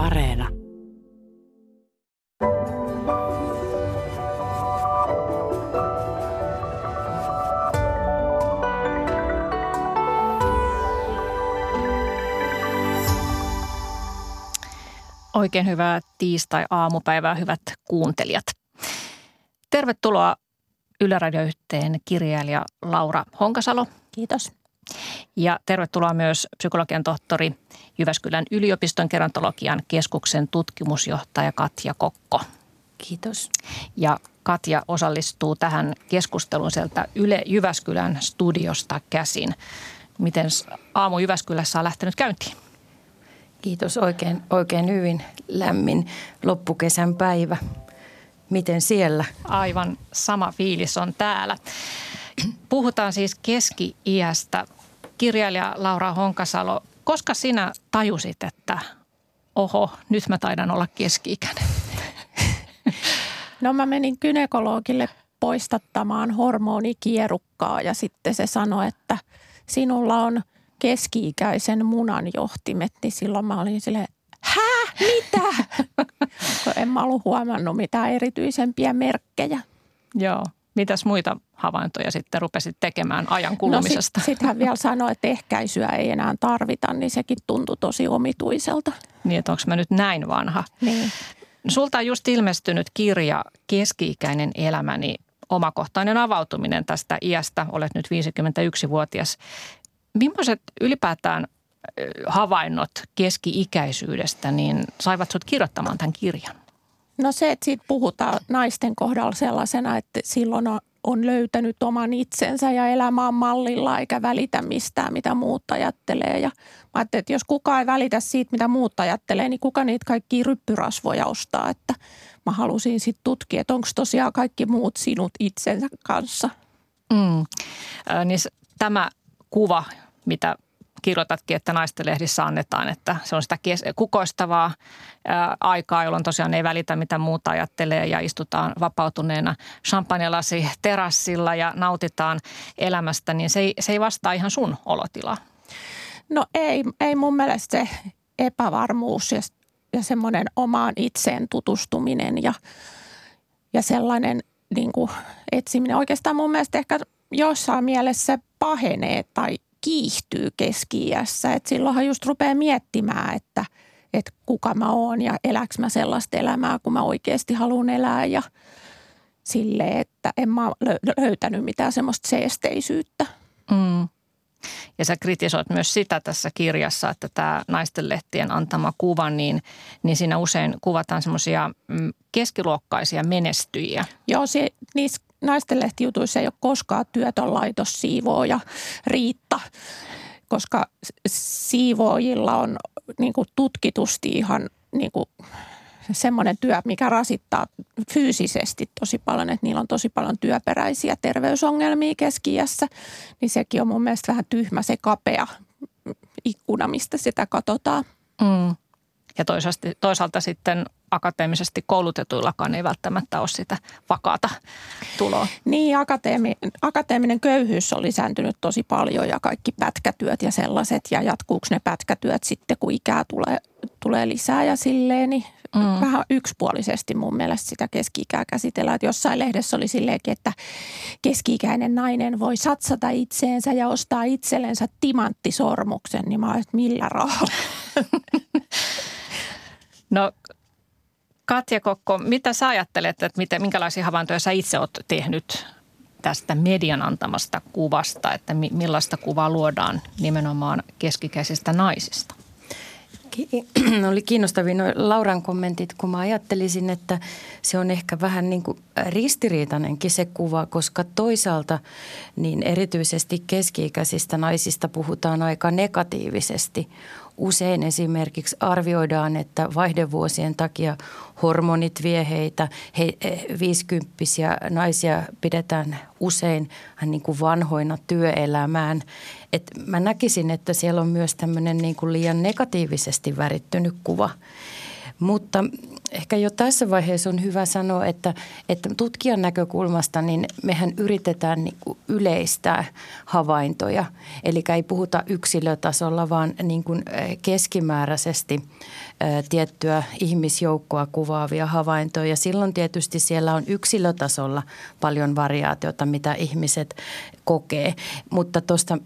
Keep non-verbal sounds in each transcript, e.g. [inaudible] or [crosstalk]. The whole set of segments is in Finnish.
Areena. Oikein hyvää tiistai-aamupäivää, hyvät kuuntelijat. Tervetuloa Yle Radio yhteen kirjailija Laura Honkasalo. Kiitos. Ja tervetuloa myös psykologian tohtori Jyväskylän yliopiston gerontologian keskuksen tutkimusjohtaja Katja Kokko. Kiitos. Ja Katja osallistuu tähän keskusteluun sieltä Yle Jyväskylän studiosta käsin. Miten aamu Jyväskylässä on lähtenyt käyntiin? Kiitos oikein, oikein hyvin lämmin loppukesän päivä. Miten siellä? Aivan sama fiilis on täällä. Puhutaan siis keski-iästä. Kirjailija Laura Honkasalo, koska sinä tajusit, että oho, nyt mä taidan olla keski-ikäinen? [laughs] No mä menin kynekologille poistattamaan hormonikierukkaa ja sitten se sanoi, että sinulla on keski-ikäisen munan johtimet, niin silloin mä olin silleen, hää, mitä? [laughs] [laughs] en mä ollut huomannut mitään erityisempiä merkkejä. Joo. Mitäs muita havaintoja sitten rupesit tekemään ajan kulumisesta? No sit vielä sanoi, että ehkäisyä ei enää tarvita, niin sekin tuntui tosi omituiselta. Niin, että onko mä nyt näin vanha? Niin. Sulta on just ilmestynyt kirja Keski-ikäinen elämäni, omakohtainen avautuminen tästä iästä. Olet nyt 51-vuotias. Millaiset ylipäätään havainnot keski-ikäisyydestä, niin saivat sinut kirjoittamaan tämän kirjan? No se, että siitä puhutaan naisten kohdalla sellaisena, että silloin on, on löytänyt oman itsensä ja elämä on mallilla eikä välitä mistään, mitä muut ajattelee. Ja mä ajattelin, että jos kukaan ei välitä siitä, mitä muut ajattelee, niin kuka niitä kaikki ryppyrasvoja ostaa. Että mä halusin sitten tutkia, että onko tosiaan kaikki muut sinut itsensä kanssa. Mm. Äh, niin tämä kuva, mitä kirjoitatkin, että lehdissä annetaan, että se on sitä kukoistavaa aikaa, jolloin tosiaan ei välitä mitä muuta ajattelee ja istutaan vapautuneena champagnelasi terassilla ja nautitaan elämästä, niin se ei, se ei vastaa ihan sun olotilaa. No ei, ei mun mielestä se epävarmuus ja, ja semmoinen omaan itseen tutustuminen ja, ja sellainen niin kuin etsiminen. Oikeastaan mun mielestä ehkä jossain mielessä pahenee tai kiihtyy keski-iässä. Et silloinhan just rupeaa miettimään, että, että kuka mä oon ja eläks mä sellaista elämää, kun mä oikeasti haluan elää ja silleen, että en mä löytänyt mitään semmoista seesteisyyttä. Mm. Ja sä kritisoit myös sitä tässä kirjassa, että tämä naistenlehtien antama kuva, niin, niin siinä usein kuvataan semmoisia mm, keskiluokkaisia menestyjiä. Joo, se, niissä naistenlehtijutuissa ei ole koskaan työtön laitos ja Riitta, koska siivoojilla on niin kuin tutkitusti ihan niin kuin semmoinen työ, mikä rasittaa fyysisesti tosi paljon, että niillä on tosi paljon työperäisiä terveysongelmia keski niin sekin on mun mielestä vähän tyhmä se kapea ikkuna, mistä sitä katsotaan. Mm. Ja toisaalta, toisaalta sitten akateemisesti koulutetuillakaan ei välttämättä ole sitä vakaata tuloa. Niin, akateemi, akateeminen köyhyys on lisääntynyt tosi paljon ja kaikki pätkätyöt ja sellaiset. Ja jatkuuko ne pätkätyöt sitten, kun ikää tulee, tulee lisää ja silleen, niin mm. vähän yksipuolisesti mun mielestä sitä keski-ikää käsitellään. Että jossain lehdessä oli silleenkin, että keski-ikäinen nainen voi satsata itseensä ja ostaa itsellensä timanttisormuksen. Niin mä olen, että millä rahalla? [laughs] No Katja Kokko, mitä sä ajattelet, että miten, minkälaisia havaintoja sä itse oot tehnyt tästä median antamasta kuvasta, että millaista kuvaa luodaan nimenomaan keskikäisistä naisista? [clears throat] Oli kiinnostavia nuo Lauran kommentit, kun mä ajattelisin, että se on ehkä vähän niin kuin ristiriitainenkin se kuva, koska toisaalta niin erityisesti keski-ikäisistä naisista puhutaan aika negatiivisesti usein esimerkiksi arvioidaan, että vaihdevuosien takia hormonit vie heitä. He, viisikymppisiä naisia pidetään usein niin kuin vanhoina työelämään. Et mä näkisin, että siellä on myös tämmöinen niin kuin liian negatiivisesti värittynyt kuva. Mutta ehkä jo tässä vaiheessa on hyvä sanoa, että, että tutkijan näkökulmasta niin mehän yritetään niin kuin yleistää havaintoja. Eli ei puhuta yksilötasolla, vaan niin kuin keskimääräisesti tiettyä ihmisjoukkoa kuvaavia havaintoja. Silloin tietysti siellä on yksilötasolla paljon variaatiota, mitä ihmiset kokee. Mutta tosta,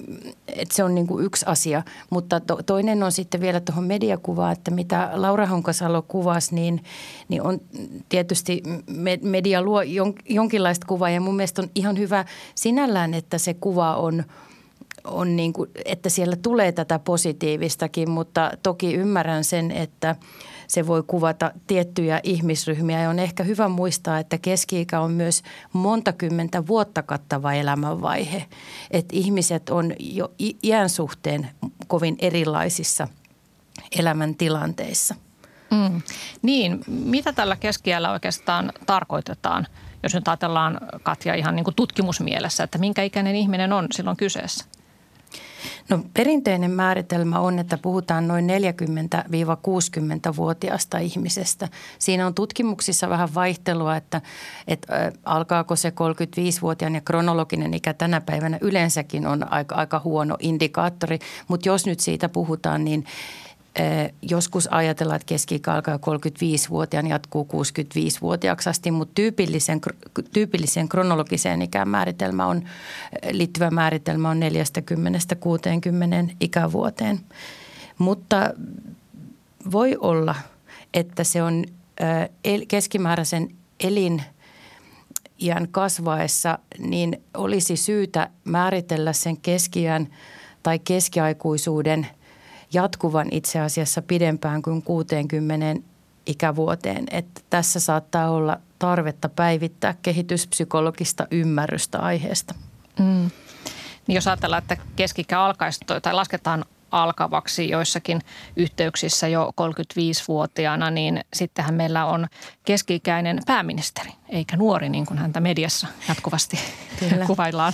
se on niin kuin yksi asia. Mutta to, toinen on sitten vielä tuohon mediakuvaan, että mitä Laura Honkasalo kuvasi, niin, niin on tietysti media luo jonkinlaista kuvaa ja mun mielestä on ihan hyvä sinällään, että se kuva on – on niin kuin, että siellä tulee tätä positiivistakin, mutta toki ymmärrän sen, että se voi kuvata tiettyjä ihmisryhmiä. Ja on ehkä hyvä muistaa, että keski-ikä on myös monta kymmentä vuotta kattava elämänvaihe. Että ihmiset on jo iän suhteen kovin erilaisissa elämäntilanteissa. Mm. Niin, mitä tällä keskiällä oikeastaan tarkoitetaan, jos nyt ajatellaan Katja ihan niin kuin tutkimusmielessä, että minkä ikäinen ihminen on silloin kyseessä? No perinteinen määritelmä on, että puhutaan noin 40-60-vuotiaasta ihmisestä. Siinä on tutkimuksissa vähän vaihtelua, että, että alkaako se 35-vuotiaan ja kronologinen ikä tänä päivänä yleensäkin on aika, aika huono indikaattori. Mutta jos nyt siitä puhutaan, niin Joskus ajatellaan, että keski alkaa 35-vuotiaan, jatkuu 65-vuotiaaksi asti, mutta tyypillisen, tyypillisen kronologiseen ikään määritelmä on, liittyvä määritelmä on 40-60 ikävuoteen. Mutta voi olla, että se on keskimääräisen elin iän kasvaessa, niin olisi syytä määritellä sen keskiään tai keskiaikuisuuden – jatkuvan itse asiassa pidempään kuin 60 ikävuoteen. Että tässä saattaa olla tarvetta päivittää kehityspsykologista ymmärrystä aiheesta. Mm. Niin jos ajatellaan, että keskikä alkaisi tai lasketaan alkavaksi joissakin yhteyksissä jo 35-vuotiaana, niin sittenhän meillä on keski-ikäinen pääministeri, eikä nuori niin kuin häntä mediassa jatkuvasti Kyllä. [laughs] kuvaillaan.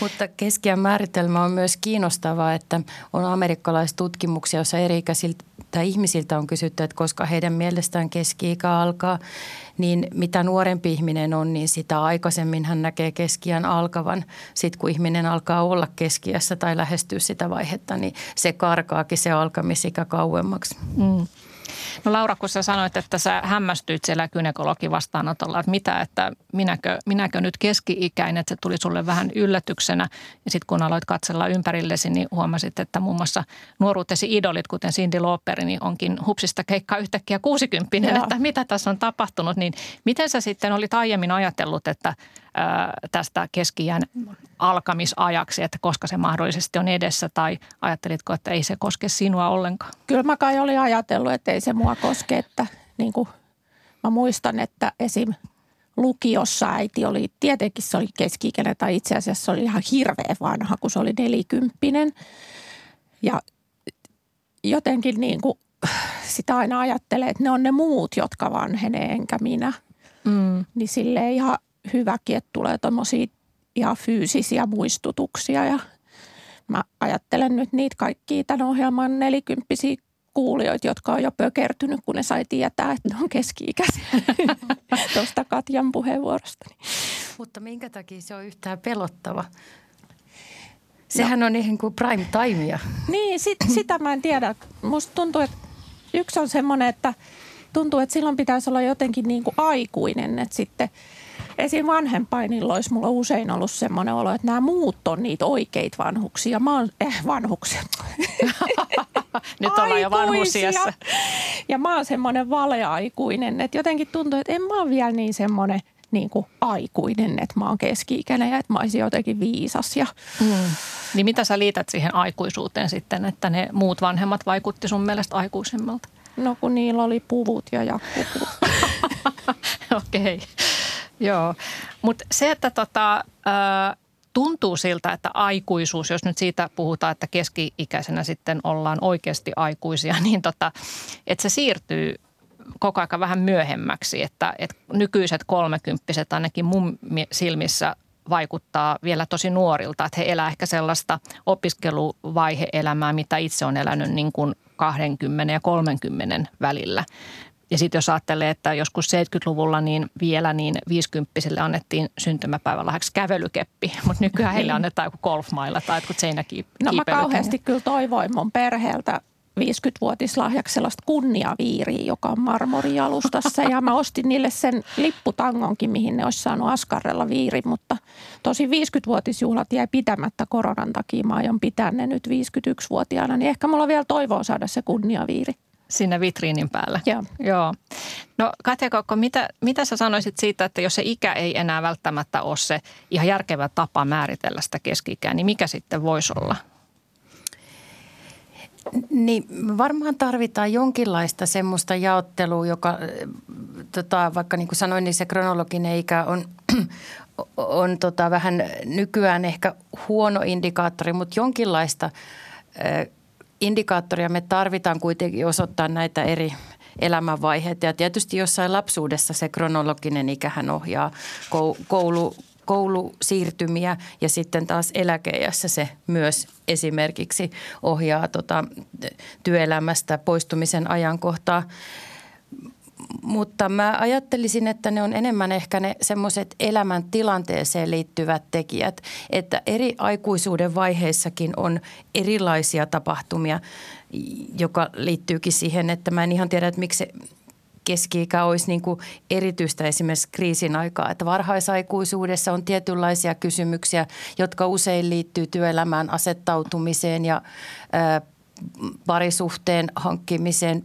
Mutta keskiän määritelmä on myös kiinnostavaa, että on amerikkalaistutkimuksia, joissa eri-ikäisiltä ihmisiltä on kysytty, että koska heidän mielestään keski-ikä alkaa, niin mitä nuorempi ihminen on, niin sitä aikaisemmin hän näkee keskiän alkavan. Sitten kun ihminen alkaa olla keskiässä tai lähestyä sitä vaihetta, niin se karkaakin se alkamisikä kauemmaksi. Mm. No Laura, kun sä sanoit, että sä hämmästyit siellä gynekologi vastaanotolla, että mitä, että minäkö, minäkö nyt keski-ikäinen, että se tuli sulle vähän yllätyksenä. Ja sitten kun aloit katsella ympärillesi, niin huomasit, että muun muassa nuoruutesi idolit, kuten Cindy Lauper, niin onkin hupsista keikkaa yhtäkkiä 60 että mitä tässä on tapahtunut. Niin miten sä sitten olit aiemmin ajatellut, että tästä keskiään alkamisajaksi, että koska se mahdollisesti on edessä tai ajattelitko, että ei se koske sinua ollenkaan? Kyllä mä kai olin ajatellut, että ei se mua koske, että niin kuin mä muistan, että esim. lukiossa äiti oli, tietenkin se oli keski tai itse asiassa se oli ihan hirveän vanha, kun se oli nelikymppinen. Ja jotenkin niin kuin sitä aina ajattelee, että ne on ne muut, jotka vanhenee, enkä minä. Mm. Niin sille ihan hyväkin, että tulee tuommoisia ihan fyysisiä muistutuksia ja mä ajattelen nyt niitä kaikkia tämän ohjelman nelikymppisiä kuulijoita, jotka on jo pökertynyt, kun ne sai tietää, että ne on keski-ikäisiä [laughs] tuosta Katjan puheenvuorosta. Mutta minkä takia se on yhtään pelottava? Sehän no. on ihan kuin prime timea. Niin, sit, sitä mä en tiedä. Musta tuntuu, että yksi on semmoinen, että tuntuu, että silloin pitäisi olla jotenkin niin kuin aikuinen, että sitten – esim. vanhempainilla olisi mulla usein ollut semmoinen olo, että nämä muut on niitä oikeita vanhuksia. Mä oon, eh, vanhuksia. [laughs] Nyt ollaan jo vanhusiassa. Ja mä oon semmoinen valeaikuinen, että jotenkin tuntuu, että en mä ole vielä niin semmoinen niin kuin aikuinen, että mä oon keski-ikäinen ja että mä olisin jotenkin viisas. Ja... Mm. Niin mitä sä liität siihen aikuisuuteen sitten, että ne muut vanhemmat vaikutti sun mielestä aikuisemmalta? No kun niillä oli puvut ja jakkupuvut. [laughs] Okei. Okay. Joo, mutta se, että tota, tuntuu siltä, että aikuisuus, jos nyt siitä puhutaan, että keski-ikäisenä sitten ollaan oikeasti aikuisia, [laughs] niin tota, että se siirtyy koko ajan vähän myöhemmäksi, että, että nykyiset kolmekymppiset ainakin mun silmissä vaikuttaa vielä tosi nuorilta, että he elää ehkä sellaista opiskeluvaihe-elämää, mitä itse on elänyt niin kuin 20 ja 30 välillä Ja sitten jos ajattelee, että joskus 70-luvulla niin vielä niin 50 annettiin syntymäpäivälahjaksi kävelykeppi, [laughs] mutta nykyään heille niin. annetaan joku golfmailla tai joku seinäkiipeilykepi. No mä kauheasti kyllä toivoin mun perheeltä 50-vuotislahjaksi sellaista kunniaviiriä, joka on marmorialustassa. Ja mä ostin niille sen lipputangonkin, mihin ne olisi saanut askarrella viiri. Mutta tosi 50-vuotisjuhlat jäi pitämättä koronan takia. Mä aion pitää ne nyt 51-vuotiaana. Niin ehkä mulla on vielä toivoa saada se kunniaviiri. Sinne vitriinin päällä. Joo. Joo. No Katja Kokko, mitä, mitä sä sanoisit siitä, että jos se ikä ei enää välttämättä ole se ihan järkevä tapa määritellä sitä keski niin mikä sitten voisi olla – niin varmaan tarvitaan jonkinlaista semmoista jaottelua, joka tota, vaikka niin kuin sanoin, niin se kronologinen ikä on, [clears throat] on tota, vähän nykyään ehkä huono indikaattori, mutta jonkinlaista indikaattoria me tarvitaan kuitenkin osoittaa näitä eri elämänvaiheita. Ja tietysti jossain lapsuudessa se kronologinen ikähän ohjaa koulu, koulusiirtymiä ja sitten taas eläkeijässä se myös esimerkiksi ohjaa tota, työelämästä poistumisen ajankohtaa. Mutta mä ajattelisin, että ne on enemmän ehkä ne semmoiset elämän tilanteeseen liittyvät tekijät, että eri aikuisuuden vaiheissakin on erilaisia tapahtumia, joka liittyykin siihen, että mä en ihan tiedä, että miksi keski-ikä olisi niin kuin erityistä esimerkiksi kriisin aikaa. Että varhaisaikuisuudessa on tietynlaisia kysymyksiä, jotka usein liittyy työelämään asettautumiseen ja parisuhteen hankkimiseen,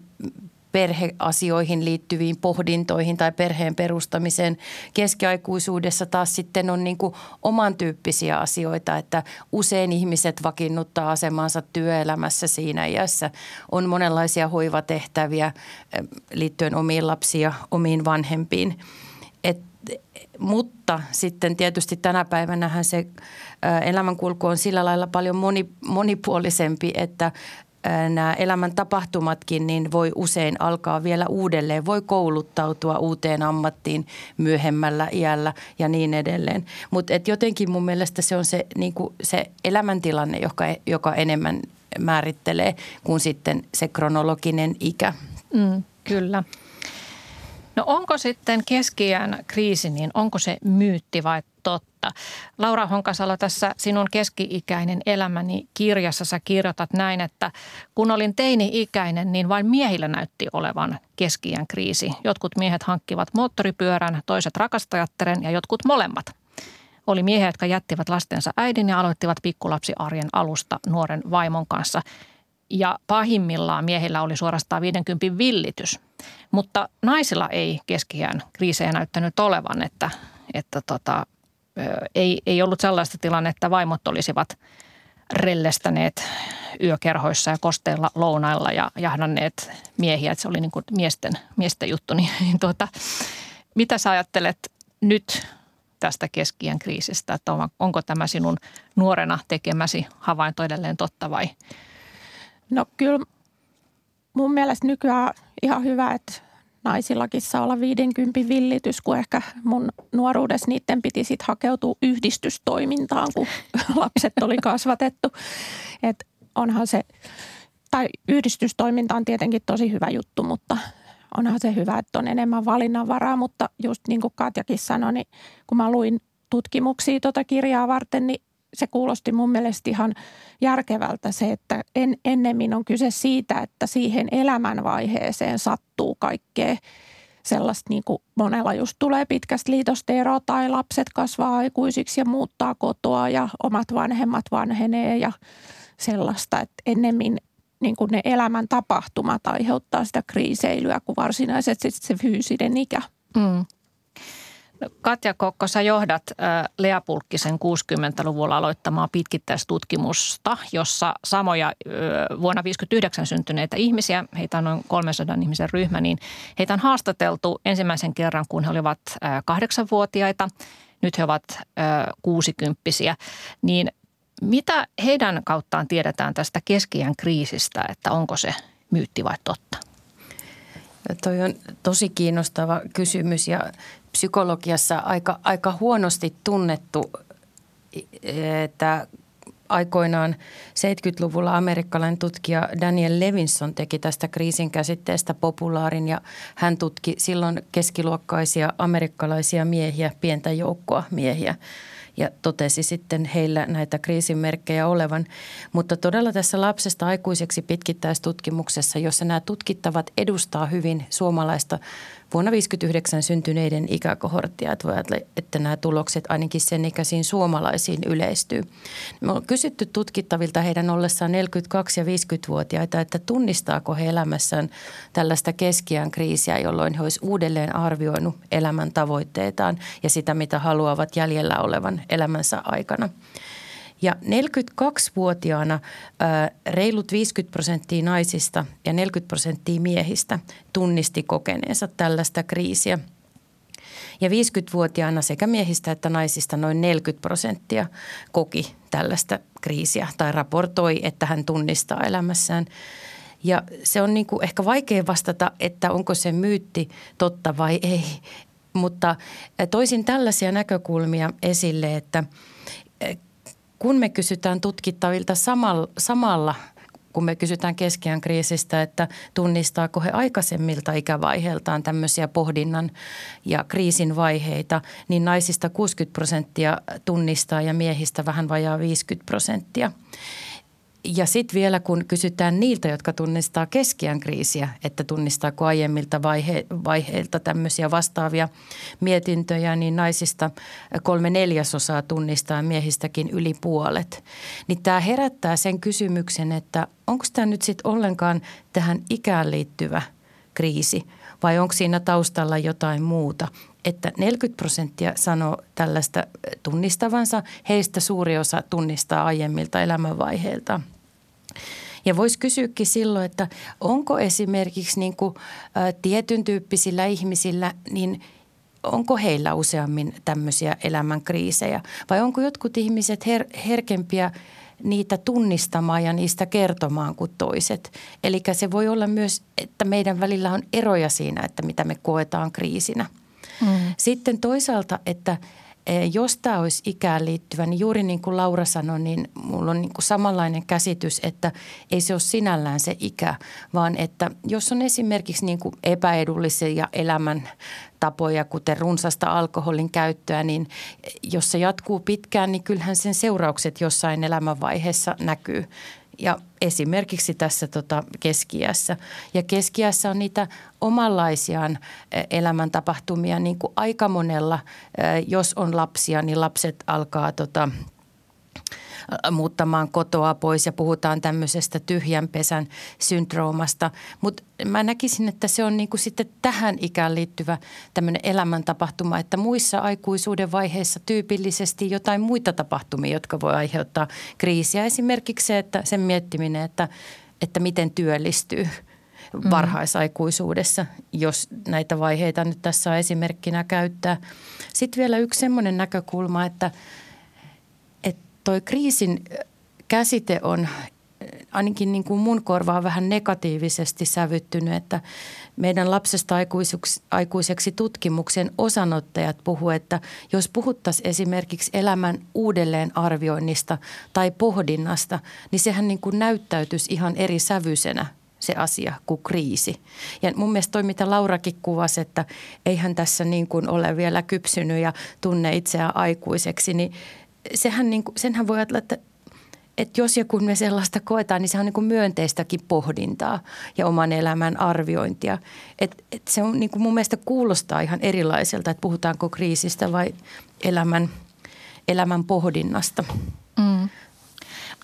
perheasioihin liittyviin pohdintoihin tai perheen perustamiseen. Keskiaikuisuudessa taas sitten on niin kuin oman tyyppisiä asioita, että usein ihmiset vakiinnuttaa asemansa työelämässä siinä iässä. On monenlaisia hoivatehtäviä eh, liittyen omiin lapsiin ja omiin vanhempiin. Et, mutta sitten tietysti tänä päivänä se eh, elämänkulku on sillä lailla paljon moni, monipuolisempi, että nämä elämän tapahtumatkin, niin voi usein alkaa vielä uudelleen. Voi kouluttautua uuteen ammattiin myöhemmällä iällä ja niin edelleen. Mutta jotenkin mun mielestä se on se, niin kuin se elämäntilanne, joka, joka enemmän määrittelee kuin sitten se kronologinen ikä. Mm, kyllä. No onko sitten keskiään kriisi, niin onko se myytti vai totta? Laura Honkasalo, tässä sinun keski-ikäinen elämäni kirjassa sä kirjoitat näin, että kun olin teini-ikäinen, niin vain miehillä näytti olevan keskiään kriisi. Jotkut miehet hankkivat moottoripyörän, toiset rakastajatteren ja jotkut molemmat. Oli miehiä, jotka jättivät lastensa äidin ja aloittivat pikkulapsiarjen alusta nuoren vaimon kanssa – ja pahimmillaan miehillä oli suorastaan 50 villitys. Mutta naisilla ei keskiään kriisejä näyttänyt olevan, että, että tota, ei, ei ollut sellaista tilannetta, vaimot olisivat rellestäneet yökerhoissa ja kosteilla lounailla ja jahdanneet miehiä. Että se oli niin kuin miesten, miesten juttu. [laughs] Niin, niin tuota, mitä sä ajattelet nyt tästä keskiän kriisistä? Että onko tämä sinun nuorena tekemäsi havainto edelleen totta vai – No kyllä mun mielestä nykyään ihan hyvä, että naisillakin saa olla 50 villitys, kun ehkä mun nuoruudessa niiden piti sitten hakeutua yhdistystoimintaan, kun [laughs] lapset oli kasvatettu. Et onhan se, tai yhdistystoiminta on tietenkin tosi hyvä juttu, mutta onhan se hyvä, että on enemmän valinnanvaraa, mutta just niin kuin Katjakin sanoi, niin kun mä luin tutkimuksia tuota kirjaa varten, niin se kuulosti mun mielestä ihan järkevältä se, että en, ennemmin on kyse siitä, että siihen elämänvaiheeseen sattuu kaikkea sellaista niin kuin monella just tulee pitkästä liitosta ero tai lapset kasvaa aikuisiksi ja muuttaa kotoa ja omat vanhemmat vanhenee ja sellaista, että ennemmin niin kuin ne elämän tapahtumat aiheuttaa sitä kriiseilyä kuin varsinaisesti se fyysinen ikä. Mm. Katja Kokko, sä johdat Lea Pulkkisen 60-luvulla aloittamaa pitkittäistutkimusta, jossa samoja vuonna 59 syntyneitä ihmisiä, heitä on noin 300 ihmisen ryhmä, niin heitä on haastateltu ensimmäisen kerran, kun he olivat kahdeksanvuotiaita. Nyt he ovat kuusikymppisiä. Niin mitä heidän kauttaan tiedetään tästä keskiään kriisistä, että onko se myytti vai totta? Toi on tosi kiinnostava kysymys ja psykologiassa aika, aika huonosti tunnettu, että aikoinaan 70-luvulla amerikkalainen tutkija Daniel Levinson teki tästä kriisin käsitteestä populaarin ja hän tutki silloin keskiluokkaisia amerikkalaisia miehiä, pientä joukkoa miehiä ja totesi sitten heillä näitä kriisimerkkejä olevan. Mutta todella tässä lapsesta aikuiseksi pitkittäistutkimuksessa, jossa nämä tutkittavat edustaa hyvin suomalaista vuonna 1959 syntyneiden ikäkohorttia, että voi että nämä tulokset ainakin sen ikäisiin suomalaisiin yleistyy. Me on kysytty tutkittavilta heidän ollessaan 42- ja 50-vuotiaita, että tunnistaako he elämässään tällaista keskiään kriisiä, jolloin he olisivat uudelleen arvioinut elämän tavoitteitaan ja sitä, mitä haluavat jäljellä olevan elämänsä aikana. Ja 42-vuotiaana reilut 50 prosenttia naisista ja 40 prosenttia miehistä tunnisti kokeneensa tällaista kriisiä. Ja 50-vuotiaana sekä miehistä että naisista noin 40 prosenttia koki tällaista kriisiä tai raportoi, että hän tunnistaa elämässään. Ja se on niin kuin ehkä vaikea vastata, että onko se myytti totta vai ei. Mutta toisin tällaisia näkökulmia esille, että kun me kysytään tutkittavilta samalla, samalla kun me kysytään keskiään kriisistä, että tunnistaako he aikaisemmilta ikävaiheiltaan tämmöisiä pohdinnan ja kriisin vaiheita, niin naisista 60 prosenttia tunnistaa ja miehistä vähän vajaa 50 prosenttia. Ja sitten vielä kun kysytään niiltä, jotka tunnistaa keskiän kriisiä, että tunnistaako aiemmilta vaihe, vaiheilta tämmöisiä vastaavia mietintöjä, niin naisista kolme neljäsosaa tunnistaa miehistäkin yli puolet. Niin tämä herättää sen kysymyksen, että onko tämä nyt sitten ollenkaan tähän ikään liittyvä kriisi vai onko siinä taustalla jotain muuta että 40 prosenttia sanoo tällaista tunnistavansa, heistä suuri osa tunnistaa aiemmilta elämänvaiheilta. Ja voisi kysyäkin silloin, että onko esimerkiksi niin kuin, ä, tietyn tyyppisillä ihmisillä, niin onko heillä useammin tämmöisiä elämänkriisejä vai onko jotkut ihmiset her- herkempiä niitä tunnistamaan ja niistä kertomaan kuin toiset. Eli se voi olla myös, että meidän välillä on eroja siinä, että mitä me koetaan kriisinä. Mm. Sitten toisaalta, että – jos tämä olisi ikään liittyvä, niin juuri niin kuin Laura sanoi, niin mulla on niin kuin samanlainen käsitys, että ei se ole sinällään se ikä, vaan että jos on esimerkiksi niin kuin epäedullisia elämän tapoja, kuten runsasta alkoholin käyttöä, niin jos se jatkuu pitkään, niin kyllähän sen seuraukset jossain elämänvaiheessa näkyy ja esimerkiksi tässä tota keskiässä. Ja keskiässä on niitä omanlaisiaan elämäntapahtumia niin kuin aika monella, jos on lapsia, niin lapset alkaa tota – muuttamaan kotoa pois ja puhutaan tämmöisestä tyhjän pesän syndroomasta. Mutta mä näkisin, että se on niin kuin sitten tähän ikään liittyvä tämmöinen elämäntapahtuma, että muissa aikuisuuden vaiheissa tyypillisesti jotain muita tapahtumia, jotka voi aiheuttaa kriisiä. Esimerkiksi se, että sen miettiminen, että, että miten työllistyy mm. varhaisaikuisuudessa, jos näitä vaiheita nyt tässä on esimerkkinä käyttää. Sitten vielä yksi semmoinen näkökulma, että – toi kriisin käsite on ainakin niin kuin mun korvaan vähän negatiivisesti sävyttynyt, että meidän lapsesta aikuiseksi, aikuiseksi tutkimuksen osanottajat puhuu, että jos puhuttaisiin esimerkiksi elämän uudelleenarvioinnista tai pohdinnasta, niin sehän niin kuin näyttäytyisi ihan eri sävyisenä se asia kuin kriisi. Ja mun mielestä toi, mitä Laurakin kuvasi, että eihän tässä niin kuin ole vielä kypsynyt ja tunne itseään aikuiseksi, niin sehän niin kuin, senhän voi ajatella, että että jos ja kun me sellaista koetaan, niin se on niin kuin myönteistäkin pohdintaa ja oman elämän arviointia. Et, et se on niin kuin mun mielestä kuulostaa ihan erilaiselta, että puhutaanko kriisistä vai elämän, elämän pohdinnasta. Mm.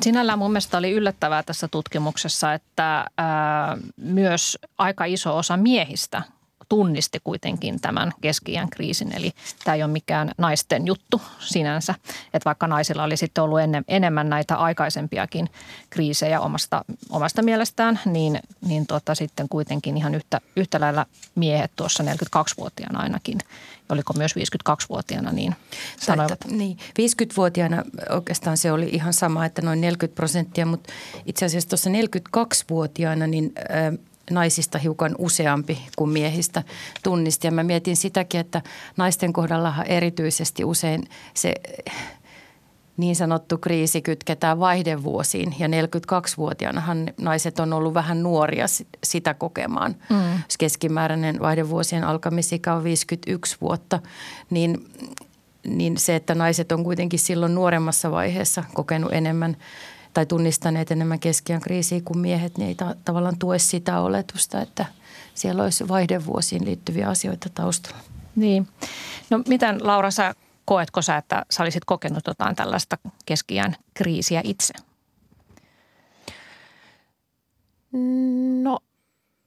Sinällään mun mielestä oli yllättävää tässä tutkimuksessa, että ää, myös aika iso osa miehistä tunnisti kuitenkin tämän keski kriisin. Eli tämä ei ole mikään naisten juttu sinänsä, että vaikka naisilla oli sitten ollut ennen, enemmän näitä aikaisempiakin kriisejä omasta, omasta mielestään, niin, niin tota, sitten kuitenkin ihan yhtä, yhtä lailla miehet tuossa 42-vuotiaana ainakin, oliko myös 52-vuotiaana, niin sanoivat. Niin, 50-vuotiaana oikeastaan se oli ihan sama, että noin 40 prosenttia, mutta itse asiassa tuossa 42-vuotiaana niin – naisista hiukan useampi kuin miehistä tunnisti. Ja mä mietin sitäkin, että naisten kohdallahan erityisesti usein se niin sanottu kriisi kytketään vaihdevuosiin ja 42-vuotiaanahan naiset on ollut vähän nuoria sitä kokemaan. Mm. Keskimääräinen vaihdevuosien alkamisikä on 51 vuotta, niin, niin se, että naiset on kuitenkin silloin nuoremmassa vaiheessa kokenut enemmän tai tunnistaneet enemmän keskiän kriisiä kuin miehet, niin ei ta- tavallaan tue sitä oletusta, että siellä olisi vaihdevuosiin liittyviä asioita taustalla. Niin. No miten Laura, sä koetko sä, että sä olisit kokenut jotain tällaista keskiään kriisiä itse? No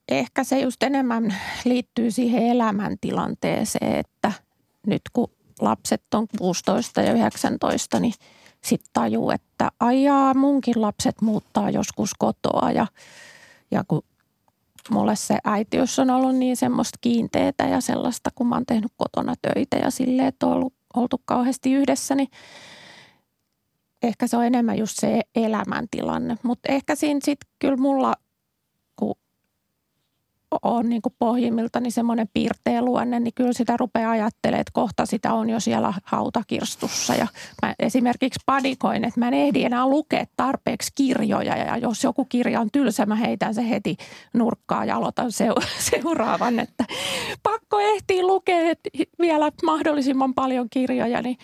ehkä se just enemmän liittyy siihen elämäntilanteeseen, että nyt kun lapset on 16 ja 19, niin sitten tajuu, että ajaa munkin lapset muuttaa joskus kotoa ja, ja kun mulle se äitiys on ollut niin semmoista kiinteetä ja sellaista, kun mä oon tehnyt kotona töitä ja silleen, että on ollut oltu kauheasti yhdessä, niin ehkä se on enemmän just se elämäntilanne. Mutta ehkä siinä sitten kyllä mulla, on niin pohjimmilta niin semmoinen piirteä luonne, niin kyllä sitä rupeaa ajattelemaan, että kohta sitä on jo siellä hautakirstussa. Ja mä esimerkiksi padikoin, että mä en ehdi enää lukea tarpeeksi kirjoja ja jos joku kirja on tylsä, mä heitän se heti nurkkaan ja aloitan [laughs] seuraavan. Että pakko ehtii lukea vielä mahdollisimman paljon kirjoja, niin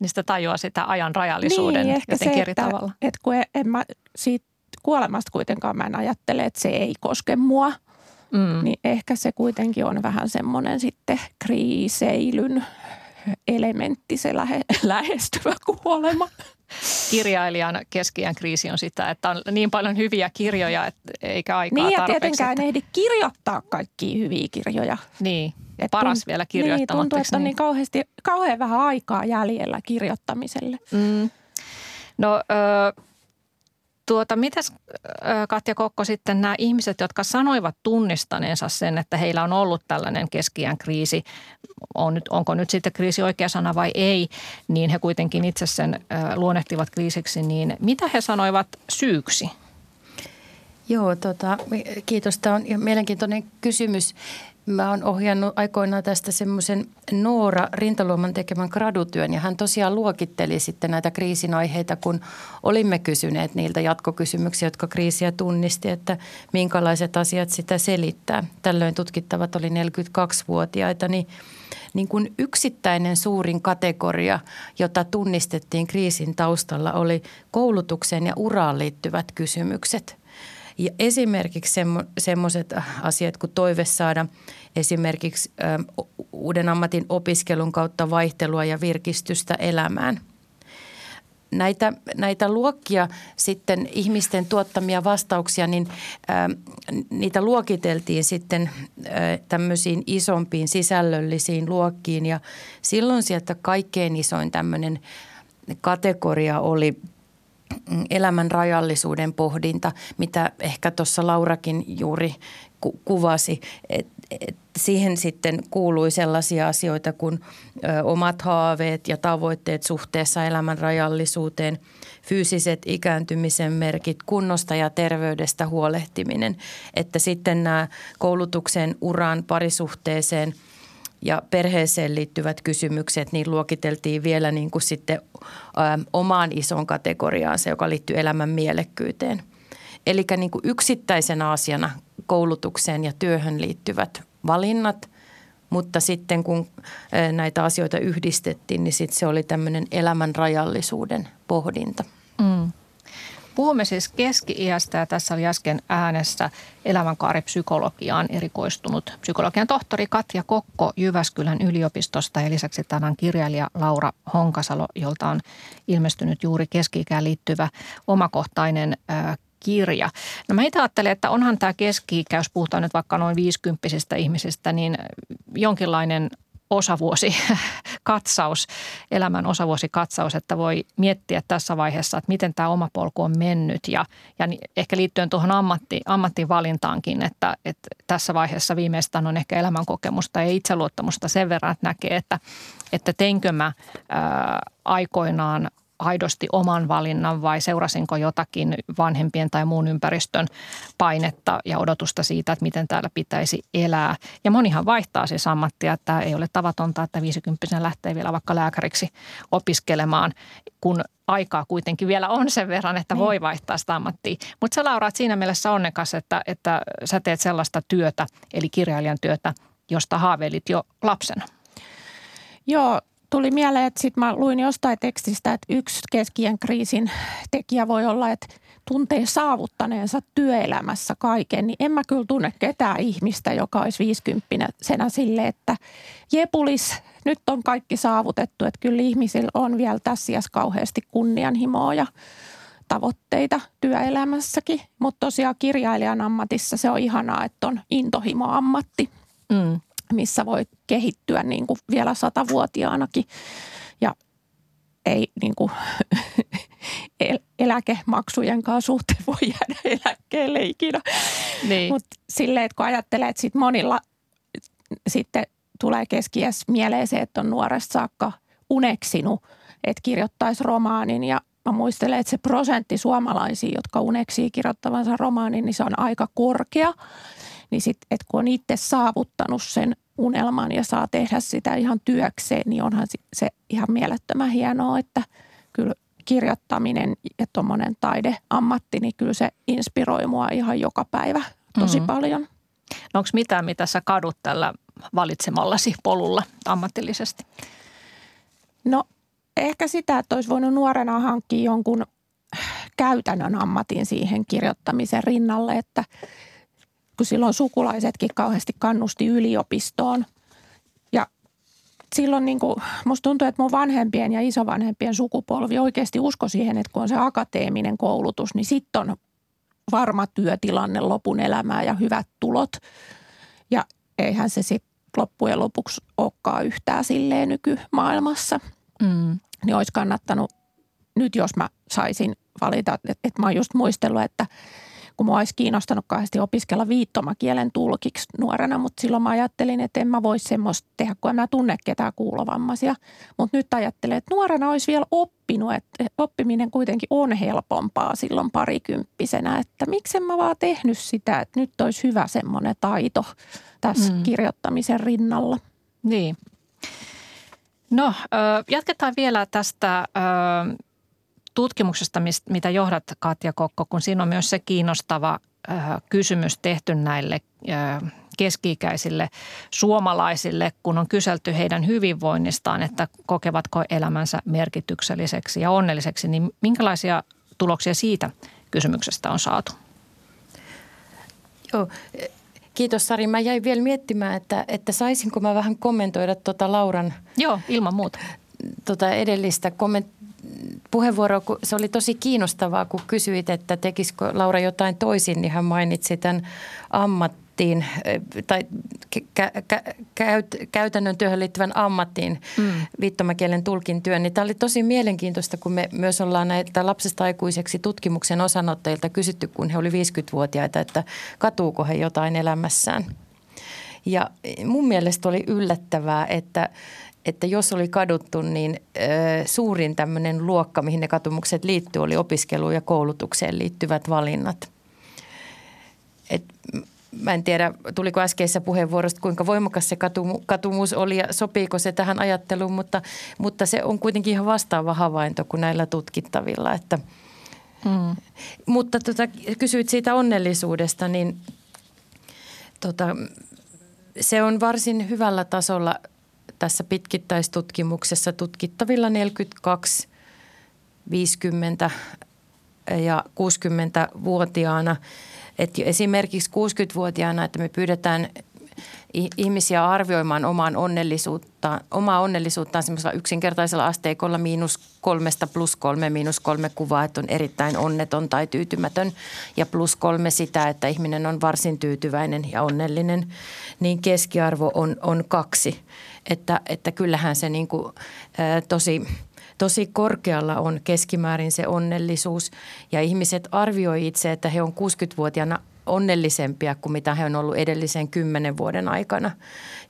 niin sitä tajua sitä ajan rajallisuuden niin, jotenkin se, eri että, tavalla. Että kun en mä siitä kuolemasta kuitenkaan mä en ajattele, että se ei koske mua – mm. niin ehkä se kuitenkin on vähän semmoinen sitten kriiseilyn elementti, se lähe, [laughs] lähestyvä kuolema. Kirjailijan keskiään kriisi on sitä, että on niin paljon hyviä kirjoja, että eikä aikaa Niin ja tietenkään että... ehdi kirjoittaa kaikkia hyviä kirjoja. Niin, Et paras tunt, vielä kirjoittamatta. Niin, tuntuu, että on niin kauheasti, kauhean vähän aikaa jäljellä kirjoittamiselle. Mm. No ö, Tuota, mitäs Katja Kokko sitten nämä ihmiset, jotka sanoivat tunnistaneensa sen, että heillä on ollut tällainen keskiään kriisi, on nyt, onko nyt sitten kriisi oikea sana vai ei, niin he kuitenkin itse sen luonnehtivat kriisiksi, niin mitä he sanoivat syyksi? Joo, tota, kiitos. Tämä on mielenkiintoinen kysymys. Mä oon ohjannut aikoinaan tästä semmoisen Noora Rintaluoman tekemän gradutyön ja hän tosiaan luokitteli sitten näitä kriisin aiheita, kun olimme kysyneet niiltä jatkokysymyksiä, jotka kriisiä tunnisti, että minkälaiset asiat sitä selittää. Tällöin tutkittavat oli 42-vuotiaita, niin niin kuin yksittäinen suurin kategoria, jota tunnistettiin kriisin taustalla, oli koulutukseen ja uraan liittyvät kysymykset – ja esimerkiksi semmo, semmoiset asiat kuin toive saada esimerkiksi ö, uuden ammatin opiskelun kautta vaihtelua ja virkistystä elämään. Näitä, näitä luokkia sitten ihmisten tuottamia vastauksia, niin ö, niitä luokiteltiin sitten ö, tämmöisiin isompiin sisällöllisiin luokkiin ja silloin sieltä kaikkein isoin tämmöinen kategoria oli – elämän rajallisuuden pohdinta, mitä ehkä tuossa Laurakin juuri ku- kuvasi. Et, et siihen sitten kuului sellaisia asioita kuin ö, omat haaveet ja tavoitteet suhteessa elämän rajallisuuteen, fyysiset ikääntymisen merkit, kunnosta ja terveydestä huolehtiminen. Että sitten nämä koulutuksen, uran, parisuhteeseen – ja perheeseen liittyvät kysymykset, niin luokiteltiin vielä niin kuin sitten ä, omaan isoon kategoriaan se, joka liittyy elämän mielekkyyteen. Eli niin kuin yksittäisenä asiana koulutukseen ja työhön liittyvät valinnat, mutta sitten kun näitä asioita yhdistettiin, niin sitten se oli tämmöinen elämän rajallisuuden pohdinta. Mm. Puhumme siis keski-iästä ja tässä oli äsken äänessä elämänkaaripsykologiaan erikoistunut psykologian tohtori Katja Kokko Jyväskylän yliopistosta ja lisäksi tänään kirjailija Laura Honkasalo, jolta on ilmestynyt juuri keski-ikään liittyvä omakohtainen kirja. No mä itse ajattelen, että onhan tämä keski jos puhutaan nyt vaikka noin 50 ihmisistä, niin jonkinlainen [laughs] osavuosi katsaus, elämän osavuosikatsaus, että voi miettiä tässä vaiheessa, että miten tämä oma polku on mennyt ja, ja ehkä liittyen tuohon ammatti, ammattivalintaankin, että, että tässä vaiheessa viimeistään on ehkä elämänkokemusta ja itseluottamusta sen verran, että näkee, että, että teinkö mä ää, aikoinaan aidosti oman valinnan vai seurasinko jotakin vanhempien tai muun ympäristön painetta ja odotusta siitä, että miten täällä pitäisi elää. Ja monihan vaihtaa siis ammattia, että ei ole tavatonta, että 50 lähtee vielä vaikka lääkäriksi opiskelemaan, kun aikaa kuitenkin vielä on sen verran, että niin. voi vaihtaa sitä ammattia. Mutta sä Laura, siinä mielessä onnekas, että, että sä teet sellaista työtä, eli kirjailijan työtä, josta haaveilit jo lapsena. Joo, tuli mieleen, että sitten mä luin jostain tekstistä, että yksi keskien kriisin tekijä voi olla, että tuntee saavuttaneensa työelämässä kaiken, niin en mä kyllä tunne ketään ihmistä, joka olisi 50 senä sille, että jepulis, nyt on kaikki saavutettu, että kyllä ihmisillä on vielä tässä kauheasti kunnianhimoa ja tavoitteita työelämässäkin, mutta tosiaan kirjailijan ammatissa se on ihanaa, että on intohimo-ammatti. Mm missä voi kehittyä niin kuin vielä satavuotiaanakin ja ei niin kuin [laughs] eläkemaksujen kanssa suhteen voi jäädä eläkkeelle ikinä. Niin. Mutta silleen, että kun ajattelee, että sit monilla sitten tulee keskiäs mieleen se, että on nuoresta saakka uneksinut, että kirjoittaisi romaanin ja mä muistelen, että se prosentti suomalaisia, jotka uneksii kirjoittavansa romaanin, niin se on aika korkea niin sitten, että kun on itse saavuttanut sen unelman ja saa tehdä sitä ihan työkseen, niin onhan se ihan mielettömän hienoa, että kyllä kirjoittaminen ja tuommoinen taideammatti, niin kyllä se inspiroi mua ihan joka päivä tosi mm-hmm. paljon. No onko mitään, mitä sä kadut tällä valitsemallasi polulla ammatillisesti? No ehkä sitä, että olisi voinut nuorena hankkia jonkun käytännön ammatin siihen kirjoittamisen rinnalle, että kun silloin sukulaisetkin kauheasti kannusti yliopistoon. Ja silloin niin kuin, musta tuntuu, että mun vanhempien ja isovanhempien sukupolvi oikeasti usko siihen, että kun on se akateeminen koulutus, niin sitten on varma työtilanne lopun elämää ja hyvät tulot. Ja eihän se sitten loppujen lopuksi olekaan yhtään silleen nykymaailmassa. Mm. Niin olisi kannattanut, nyt jos mä saisin valita, että, että mä oon just muistellut, että – kun mua olisi kiinnostanut kauheasti opiskella viittomakielen tulkiksi nuorena, mutta silloin mä ajattelin, että en mä voi semmoista tehdä, kun en mä tunne ketään kuulovammaisia. Mutta nyt ajattelen, että nuorena olisi vielä oppinut, että oppiminen kuitenkin on helpompaa silloin parikymppisenä, että miksen mä vaan tehnyt sitä, että nyt olisi hyvä semmoinen taito tässä mm. kirjoittamisen rinnalla. Niin. No, jatketaan vielä tästä tutkimuksesta, mitä johdat Katja Kokko, kun siinä on myös se kiinnostava kysymys tehty näille keski-ikäisille suomalaisille, kun on kyselty heidän hyvinvoinnistaan, että kokevatko elämänsä merkitykselliseksi ja onnelliseksi, niin minkälaisia tuloksia siitä kysymyksestä on saatu? Joo, Kiitos Sari. Mä jäin vielä miettimään, että, että saisinko mä vähän kommentoida tuota Lauran... Joo, ilman muuta. Tuota edellistä komment, puheenvuoro, kun se oli tosi kiinnostavaa, kun kysyit, että tekisikö Laura jotain toisin, niin hän mainitsi tämän ammattiin tai kä- kä- käyt- käytännön työhön liittyvän ammattiin, mm. viittomakielen tulkin työn. Niin tämä oli tosi mielenkiintoista, kun me myös ollaan näitä lapsesta aikuiseksi tutkimuksen osanottajilta kysytty, kun he oli 50-vuotiaita, että katuuko he jotain elämässään. Ja mun mielestä oli yllättävää, että että jos oli kaduttu, niin suurin tämmöinen luokka, mihin ne katumukset liittyy, oli opiskeluun ja koulutukseen liittyvät valinnat. Et, mä en tiedä, tuliko äskeisessä puheenvuorosta, kuinka voimakas se katumus oli ja sopiiko se tähän ajatteluun, mutta, mutta se on kuitenkin ihan vastaava havainto kuin näillä tutkittavilla. Että, hmm. Mutta tota, kysyit siitä onnellisuudesta, niin tota, se on varsin hyvällä tasolla – tässä pitkittäistutkimuksessa tutkittavilla 42, 50 ja 60-vuotiaana. Et esimerkiksi 60-vuotiaana, että me pyydetään ihmisiä arvioimaan omaan onnellisuutta, omaa onnellisuuttaan semmoisella yksinkertaisella asteikolla miinus kolmesta plus kolme, miinus kolme kuvaa, että on erittäin onneton tai tyytymätön ja plus kolme sitä, että ihminen on varsin tyytyväinen ja onnellinen, niin keskiarvo on, on kaksi. Että, että kyllähän se niin kuin, ää, tosi, tosi korkealla on keskimäärin se onnellisuus ja ihmiset arvioi itse, että he on 60-vuotiaana onnellisempia kuin mitä he on ollut edellisen kymmenen vuoden aikana.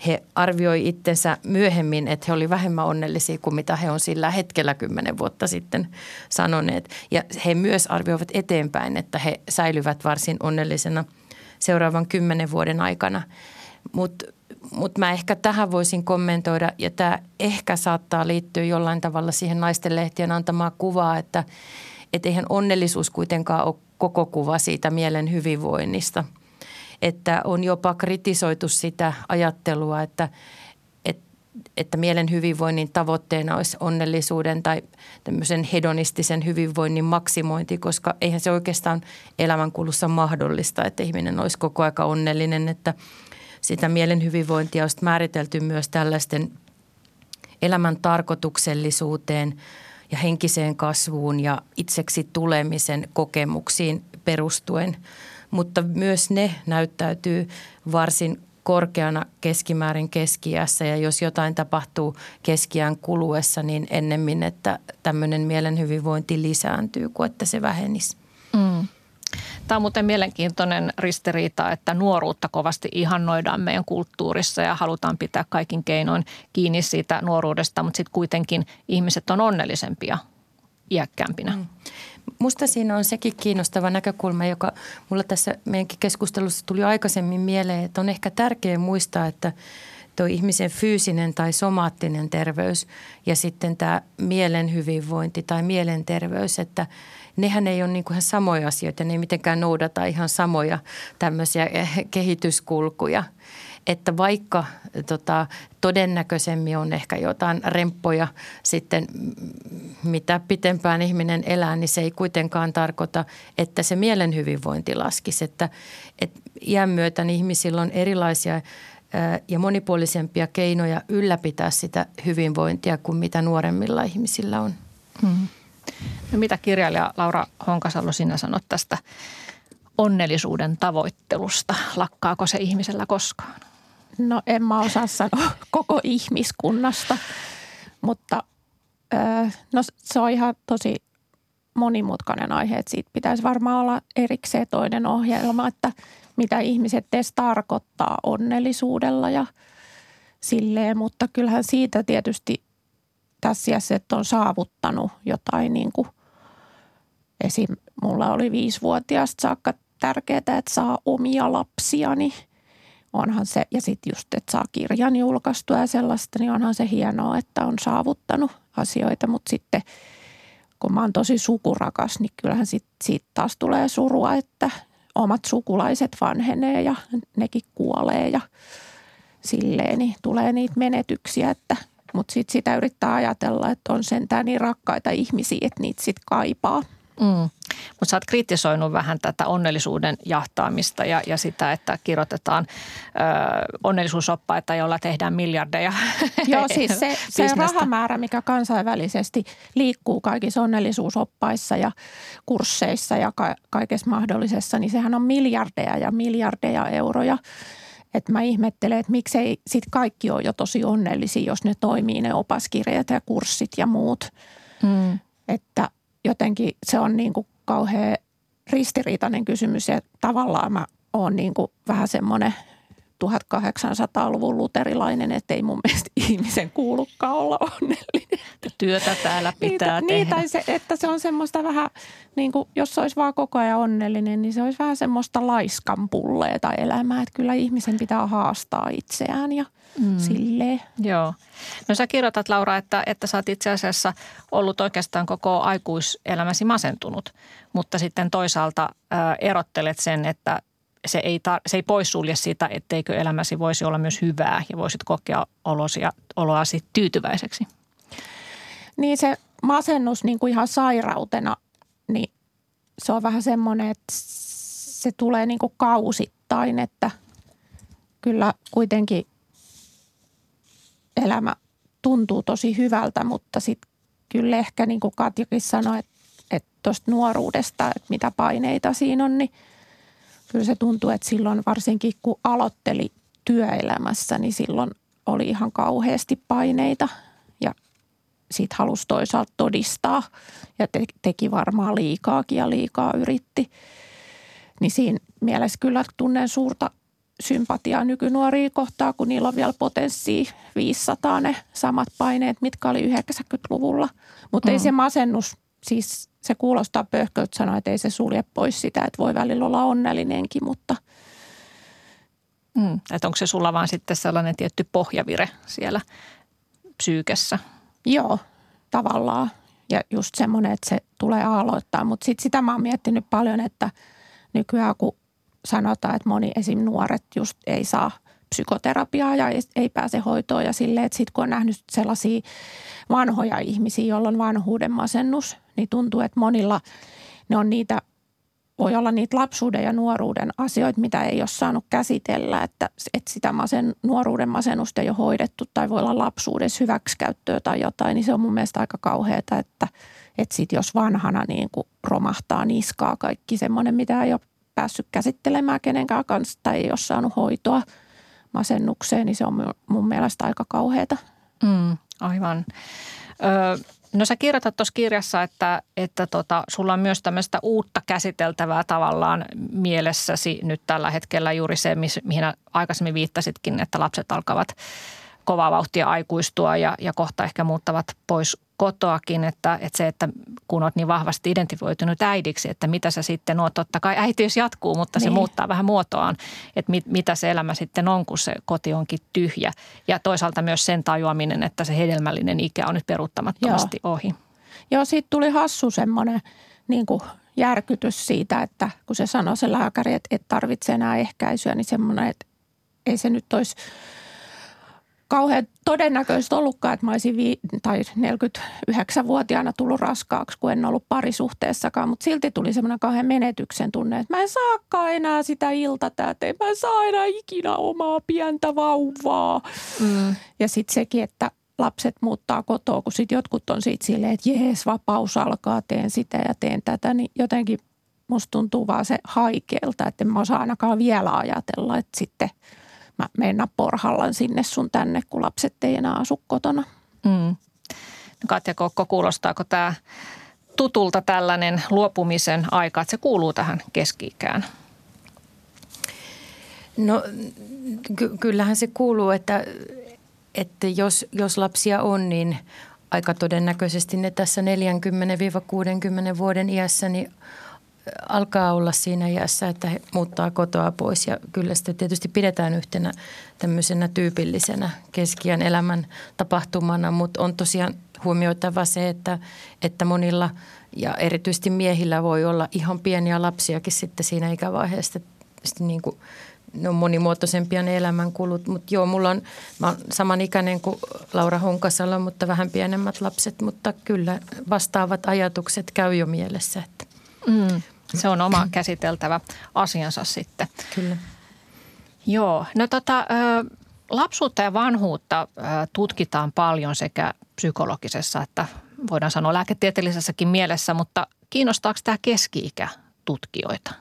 He arvioi itsensä myöhemmin, että he olivat vähemmän onnellisia kuin mitä he on sillä hetkellä kymmenen vuotta sitten sanoneet. Ja he myös arvioivat eteenpäin, että he säilyvät varsin onnellisena seuraavan kymmenen vuoden aikana. Mutta mutta mä ehkä tähän voisin kommentoida, ja tämä ehkä saattaa liittyä jollain tavalla siihen naisten lehtien antamaa kuvaa, että et eihän onnellisuus kuitenkaan ole koko kuva siitä mielen hyvinvoinnista. Että on jopa kritisoitu sitä ajattelua, että, et, että mielen hyvinvoinnin tavoitteena olisi onnellisuuden tai tämmöisen hedonistisen hyvinvoinnin maksimointi, koska eihän se oikeastaan elämänkulussa mahdollista, että ihminen olisi koko aika onnellinen, että – sitä mielen hyvinvointia on määritelty myös tällaisten elämän tarkoituksellisuuteen ja henkiseen kasvuun ja itseksi tulemisen kokemuksiin perustuen. Mutta myös ne näyttäytyy varsin korkeana keskimäärin keskiässä ja jos jotain tapahtuu keskiään kuluessa, niin ennemmin, että tämmöinen mielen hyvinvointi lisääntyy kuin että se vähenisi. Mm. Tämä on muuten mielenkiintoinen ristiriita, että nuoruutta kovasti ihannoidaan meidän kulttuurissa ja halutaan pitää kaikin keinoin kiinni siitä nuoruudesta, mutta sitten kuitenkin ihmiset on onnellisempia iäkkäämpinä. Mm. Musta siinä on sekin kiinnostava näkökulma, joka mulla tässä meidänkin keskustelussa tuli aikaisemmin mieleen, että on ehkä tärkeää muistaa, että tuo ihmisen fyysinen tai somaattinen terveys ja sitten tämä mielen hyvinvointi tai mielenterveys, että – nehän ei ole niin kuin ihan samoja asioita, ne ei mitenkään noudata ihan samoja tämmöisiä [laughs] kehityskulkuja. Että vaikka tota, todennäköisemmin on ehkä jotain remppoja sitten, mitä pitempään ihminen elää, niin se ei kuitenkaan tarkoita, että se mielen hyvinvointi laskisi. Että, että iän myötä niin ihmisillä on erilaisia ja monipuolisempia keinoja ylläpitää sitä hyvinvointia kuin mitä nuoremmilla ihmisillä on. Hmm. No mitä kirjailija Laura Honkasalo sinä sanot tästä onnellisuuden tavoittelusta? Lakkaako se ihmisellä koskaan? No en mä osaa sanoa [laughs] koko ihmiskunnasta, mutta no se on ihan tosi monimutkainen aihe, että siitä pitäisi varmaan olla erikseen toinen ohjelma, että mitä ihmiset edes tarkoittaa onnellisuudella ja silleen, mutta kyllähän siitä tietysti iässä, että on saavuttanut jotain niin kuin esim. mulla oli viisivuotiaasta saakka tärkeää, että saa omia lapsia, niin onhan se, ja sitten just, että saa kirjan julkaistua ja sellaista, niin onhan se hienoa, että on saavuttanut asioita, mutta sitten kun mä oon tosi sukurakas, niin kyllähän sit, siitä taas tulee surua, että omat sukulaiset vanhenee ja nekin kuolee ja silleen, niin tulee niitä menetyksiä, että – mutta sitten sitä yrittää ajatella, että on sentään niin rakkaita ihmisiä, että niitä sitten kaipaa. Mm. Mutta sä oot kritisoinut vähän tätä onnellisuuden jahtaamista ja, ja sitä, että kirjoitetaan ö, onnellisuusoppaita, joilla tehdään miljardeja. [laughs] Joo, siis se, se rahamäärä, mikä kansainvälisesti liikkuu kaikissa onnellisuusoppaissa ja kursseissa ja ka- kaikessa mahdollisessa, niin sehän on miljardeja ja miljardeja euroja. Että mä ihmettelen, että miksei sit kaikki ole jo tosi onnellisia, jos ne toimii ne opaskirjat ja kurssit ja muut. Mm. Että jotenkin se on niin kuin kauhean ristiriitainen kysymys ja tavallaan mä oon niin kuin vähän semmoinen 1800-luvun luterilainen, että ei mun mielestä [laughs] ihmisen kuulukaan olla onnellinen. Työtä täällä pitää niin, tehdä. Niin, tai se, että se on semmoista vähän, niin kuin, jos se olisi vaan koko ajan onnellinen, niin se olisi vähän semmoista laiskanpulleeta elämää. Että kyllä ihmisen pitää haastaa itseään ja mm. silleen. Joo. No sä kirjoitat Laura, että, että sä oot itse asiassa ollut oikeastaan koko aikuiselämäsi masentunut, mutta sitten toisaalta äh, erottelet sen, että se ei, tar- se ei poissulje sitä, etteikö elämäsi voisi olla myös hyvää ja voisit kokea olosia, oloasi tyytyväiseksi. Niin se masennus niin kuin ihan sairautena, niin se on vähän semmoinen, että se tulee niin kuin kausittain, että kyllä kuitenkin elämä tuntuu tosi hyvältä, mutta sitten kyllä ehkä niin kuin Katjakin sanoi, että tuosta nuoruudesta, että mitä paineita siinä on, niin – kyllä se tuntuu, että silloin varsinkin kun aloitteli työelämässä, niin silloin oli ihan kauheasti paineita ja sitten halusi toisaalta todistaa ja te, teki varmaan liikaakin ja liikaa yritti. Niin siinä mielessä kyllä tunnen suurta sympatiaa nykynuoria kohtaa, kun niillä on vielä potenssia 500 ne samat paineet, mitkä oli 90-luvulla. Mutta mm. ei se masennus, siis se kuulostaa pöhköltä sanoa, että ei se sulje pois sitä, että voi välillä olla onnellinenkin, mutta – Mm. Että onko se sulla vaan sitten sellainen tietty pohjavire siellä psyykessä? Joo, tavallaan. Ja just semmoinen, että se tulee aloittaa. Mutta sitten sitä mä oon miettinyt paljon, että nykyään kun sanotaan, että moni esim. nuoret just ei saa psykoterapiaa ja ei pääse hoitoon ja silleen, että sitten kun on nähnyt sellaisia vanhoja ihmisiä, joilla on vanhuuden masennus, niin tuntuu, että monilla ne on niitä voi olla niitä lapsuuden ja nuoruuden asioita, mitä ei ole saanut käsitellä, että, että sitä masen, nuoruuden masennusta ei ole hoidettu tai voi olla lapsuudessa hyväksikäyttöä tai jotain, niin se on mun mielestä aika kauheata, että, että sit jos vanhana niin kuin romahtaa niskaa kaikki semmoinen, mitä ei ole päässyt käsittelemään kenenkään kanssa tai ei ole saanut hoitoa masennukseen, niin se on mun mielestä aika kauheata. Mm, aivan. Ö, No sä kirjoitat tuossa kirjassa, että, että tota, sulla on myös tämmöistä uutta käsiteltävää tavallaan mielessäsi nyt tällä hetkellä juuri se, mihin aikaisemmin viittasitkin, että lapset alkavat kovaa vauhtia aikuistua ja, ja kohta ehkä muuttavat pois kotoakin, että, että se, että kun olet niin vahvasti identifioitunut äidiksi, että mitä sä sitten oot, totta kai äitiys jatkuu, mutta niin. se muuttaa vähän muotoaan, että mit, mitä se elämä sitten on, kun se koti onkin tyhjä. Ja toisaalta myös sen tajuaminen, että se hedelmällinen ikä on nyt peruuttamattomasti Joo. ohi. Joo, siitä tuli hassu semmoinen niin kuin järkytys siitä, että kun se sanoi se lääkäri, että et tarvitse enää ehkäisyä, niin semmoinen, että ei se nyt olisi – kauhean todennäköistä ollutkaan, että mä olisin vi- tai 49-vuotiaana tullut raskaaksi, kun en ollut parisuhteessakaan. Mutta silti tuli semmoinen kauhean menetyksen tunne, että mä en saakaan enää sitä iltatätä. Mä en saa enää ikinä omaa pientä vauvaa. Mm. Ja sitten sekin, että lapset muuttaa kotoa, kun sitten jotkut on siitä silleen, että jees, vapaus alkaa, teen sitä ja teen tätä. Niin jotenkin musta tuntuu vaan se haikeelta, että en mä osaa ainakaan vielä ajatella, että sitten – mä mennä porhallan sinne sun tänne, kun lapset ei enää asu kotona. Mm. No Katja Kokko, kuulostaako tämä tutulta tällainen luopumisen aika, että se kuuluu tähän keski-ikään? No ky- kyllähän se kuuluu, että, että jos, jos lapsia on, niin aika todennäköisesti ne tässä 40-60 vuoden iässä niin alkaa olla siinä iässä, että he muuttaa kotoa pois ja kyllä sitä tietysti pidetään yhtenä tämmöisenä tyypillisenä keskiän elämän tapahtumana, mutta on tosiaan huomioitava se, että, että monilla ja erityisesti miehillä voi olla ihan pieniä lapsiakin sitten siinä ikävaiheessa, niin kuin ne on monimuotoisempia ne elämänkulut, mutta joo, mulla on, mä olen samanikäinen kuin Laura Honkasalo, mutta vähän pienemmät lapset, mutta kyllä vastaavat ajatukset käy jo mielessä. Että. Mm. Se on oma käsiteltävä asiansa sitten. Kyllä. Joo, no tota, lapsuutta ja vanhuutta tutkitaan paljon sekä psykologisessa että voidaan sanoa lääketieteellisessäkin mielessä, mutta kiinnostaako tämä keski-ikä tutkijoita?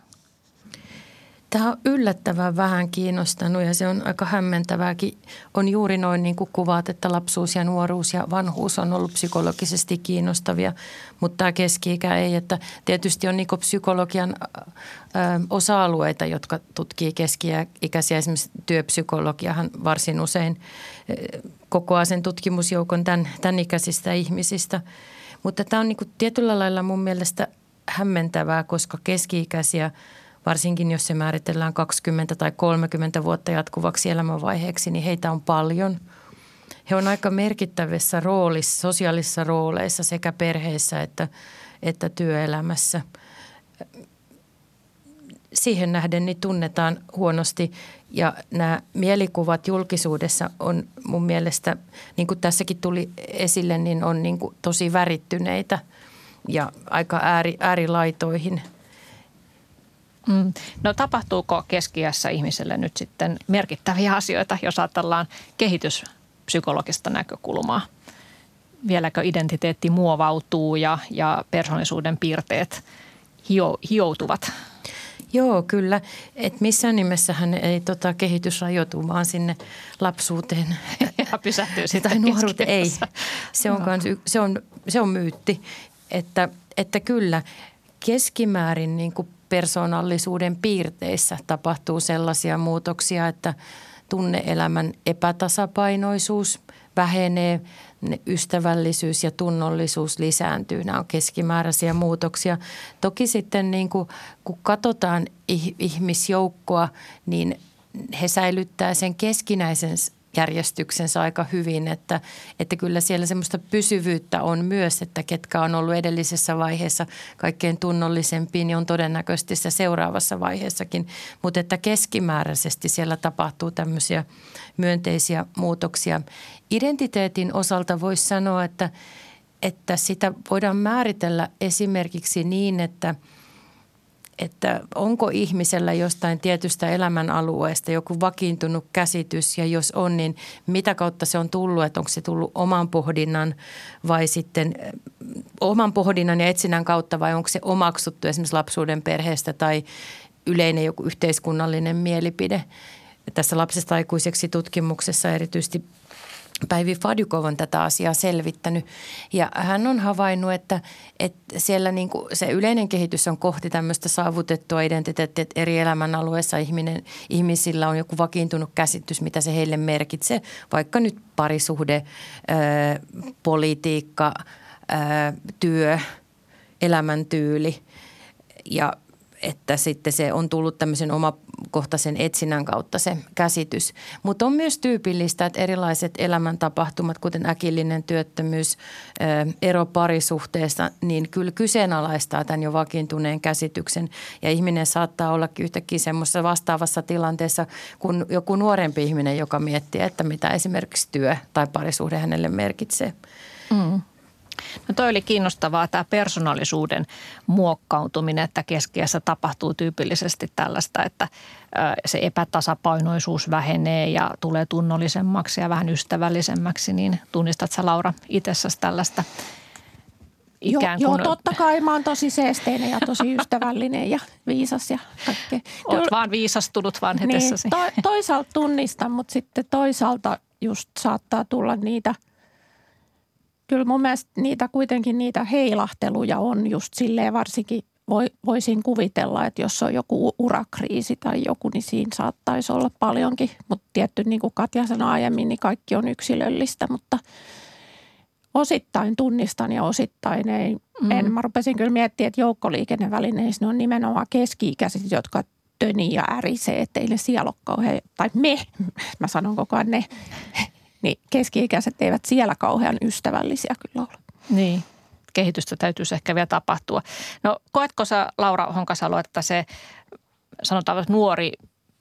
Tämä on yllättävän vähän kiinnostanut ja se on aika hämmentävääkin. On juuri noin niin kuin kuvaat, että lapsuus ja nuoruus ja vanhuus on ollut psykologisesti kiinnostavia, mutta tämä keski-ikä ei. Että tietysti on niin psykologian osa-alueita, jotka tutkii keski-ikäisiä. Esimerkiksi työpsykologiahan varsin usein kokoaa sen tutkimusjoukon tämän, tämän ikäisistä ihmisistä. Mutta tämä on niin kuin tietyllä lailla mun mielestä hämmentävää, koska keski-ikäisiä – varsinkin jos se määritellään 20 tai 30 vuotta jatkuvaksi elämänvaiheeksi, niin heitä on paljon. He on aika merkittävissä roolissa, sosiaalisissa rooleissa sekä perheessä että, että työelämässä. Siihen nähden niin tunnetaan huonosti ja nämä mielikuvat julkisuudessa on mun mielestä, niin kuin tässäkin tuli esille, niin on niin kuin tosi värittyneitä ja aika ääri, äärilaitoihin – Mm. No tapahtuuko keskiässä ihmiselle nyt sitten merkittäviä asioita, jos ajatellaan kehityspsykologista näkökulmaa? Vieläkö identiteetti muovautuu ja, ja persoonallisuuden piirteet hio, hioutuvat? Joo, kyllä. Et missään nimessä hän ei tota, kehitys rajoitu vaan sinne lapsuuteen. [laughs] Ja pysähtyy sitä tai nuoruuteen. Ei, se on, no. kans, se on, se on myytti. Että, että kyllä keskimäärin niin kuin persoonallisuuden piirteissä tapahtuu sellaisia muutoksia, että tunneelämän epätasapainoisuus vähenee, ystävällisyys ja tunnollisuus lisääntyy. Nämä on keskimääräisiä muutoksia. Toki sitten niin kuin, kun katsotaan ihmisjoukkoa, niin he säilyttää sen keskinäisen järjestyksensä aika hyvin, että, että kyllä siellä semmoista pysyvyyttä on myös, että ketkä on ollut edellisessä vaiheessa kaikkein tunnollisempi, niin on todennäköisesti se seuraavassa vaiheessakin, mutta että keskimääräisesti siellä tapahtuu tämmöisiä myönteisiä muutoksia. Identiteetin osalta voisi sanoa, että, että sitä voidaan määritellä esimerkiksi niin, että – että onko ihmisellä jostain tietystä elämänalueesta joku vakiintunut käsitys ja jos on, niin mitä kautta se on tullut, että onko se tullut oman pohdinnan vai sitten oman pohdinnan ja etsinnän kautta vai onko se omaksuttu esimerkiksi lapsuuden perheestä tai yleinen joku yhteiskunnallinen mielipide. Tässä lapsesta aikuiseksi tutkimuksessa erityisesti Päivi Fadjukov on tätä asiaa selvittänyt. Ja hän on havainnut, että, että siellä niin kuin se yleinen kehitys on kohti tämmöistä saavutettua identiteettiä, että eri elämänalueissa ihminen, ihmisillä on joku vakiintunut käsitys, mitä se heille merkitsee, vaikka nyt parisuhde, ää, politiikka, ää, työ, elämäntyyli. Ja että sitten se on tullut tämmöisen omakohtaisen etsinnän kautta se käsitys. Mutta on myös tyypillistä, että erilaiset elämäntapahtumat, kuten äkillinen työttömyys, ero parisuhteesta, niin kyllä kyseenalaistaa tämän jo vakiintuneen käsityksen. Ja ihminen saattaa olla yhtäkkiä semmoisessa vastaavassa tilanteessa kuin joku nuorempi ihminen, joka miettii, että mitä esimerkiksi työ tai parisuhde hänelle merkitsee. Mm. No toi oli kiinnostavaa tämä persoonallisuuden muokkautuminen, että keskiässä tapahtuu tyypillisesti tällaista, että se epätasapainoisuus vähenee ja tulee tunnollisemmaksi ja vähän ystävällisemmäksi, niin tunnistat sä Laura itsessäsi tällaista ikään kuin... Joo, totta kai mä oon tosi seesteinen ja tosi ystävällinen ja viisas ja kaikkea. Oot vaan viisastunut vanhetessasi. Niin, to, toisaalta tunnistan, mutta sitten toisaalta just saattaa tulla niitä – kyllä mun mielestä niitä kuitenkin niitä heilahteluja on just silleen varsinkin voi, voisin kuvitella, että jos on joku urakriisi tai joku, niin siinä saattaisi olla paljonkin. Mutta tietty, niin kuin Katja sanoi aiemmin, niin kaikki on yksilöllistä, mutta osittain tunnistan ja osittain ei. Mm. En. Mä rupesin kyllä miettimään, että joukkoliikennevälineissä ne on nimenomaan keski-ikäiset, jotka töni ja ärisee, että ei ne siellä ole kauhean, tai me, [laughs] mä sanon koko ajan ne, niin keski-ikäiset eivät siellä kauhean ystävällisiä kyllä ole. Niin, kehitystä täytyisi ehkä vielä tapahtua. No koetko sä Laura Honkasalo, että se sanotaan että nuori,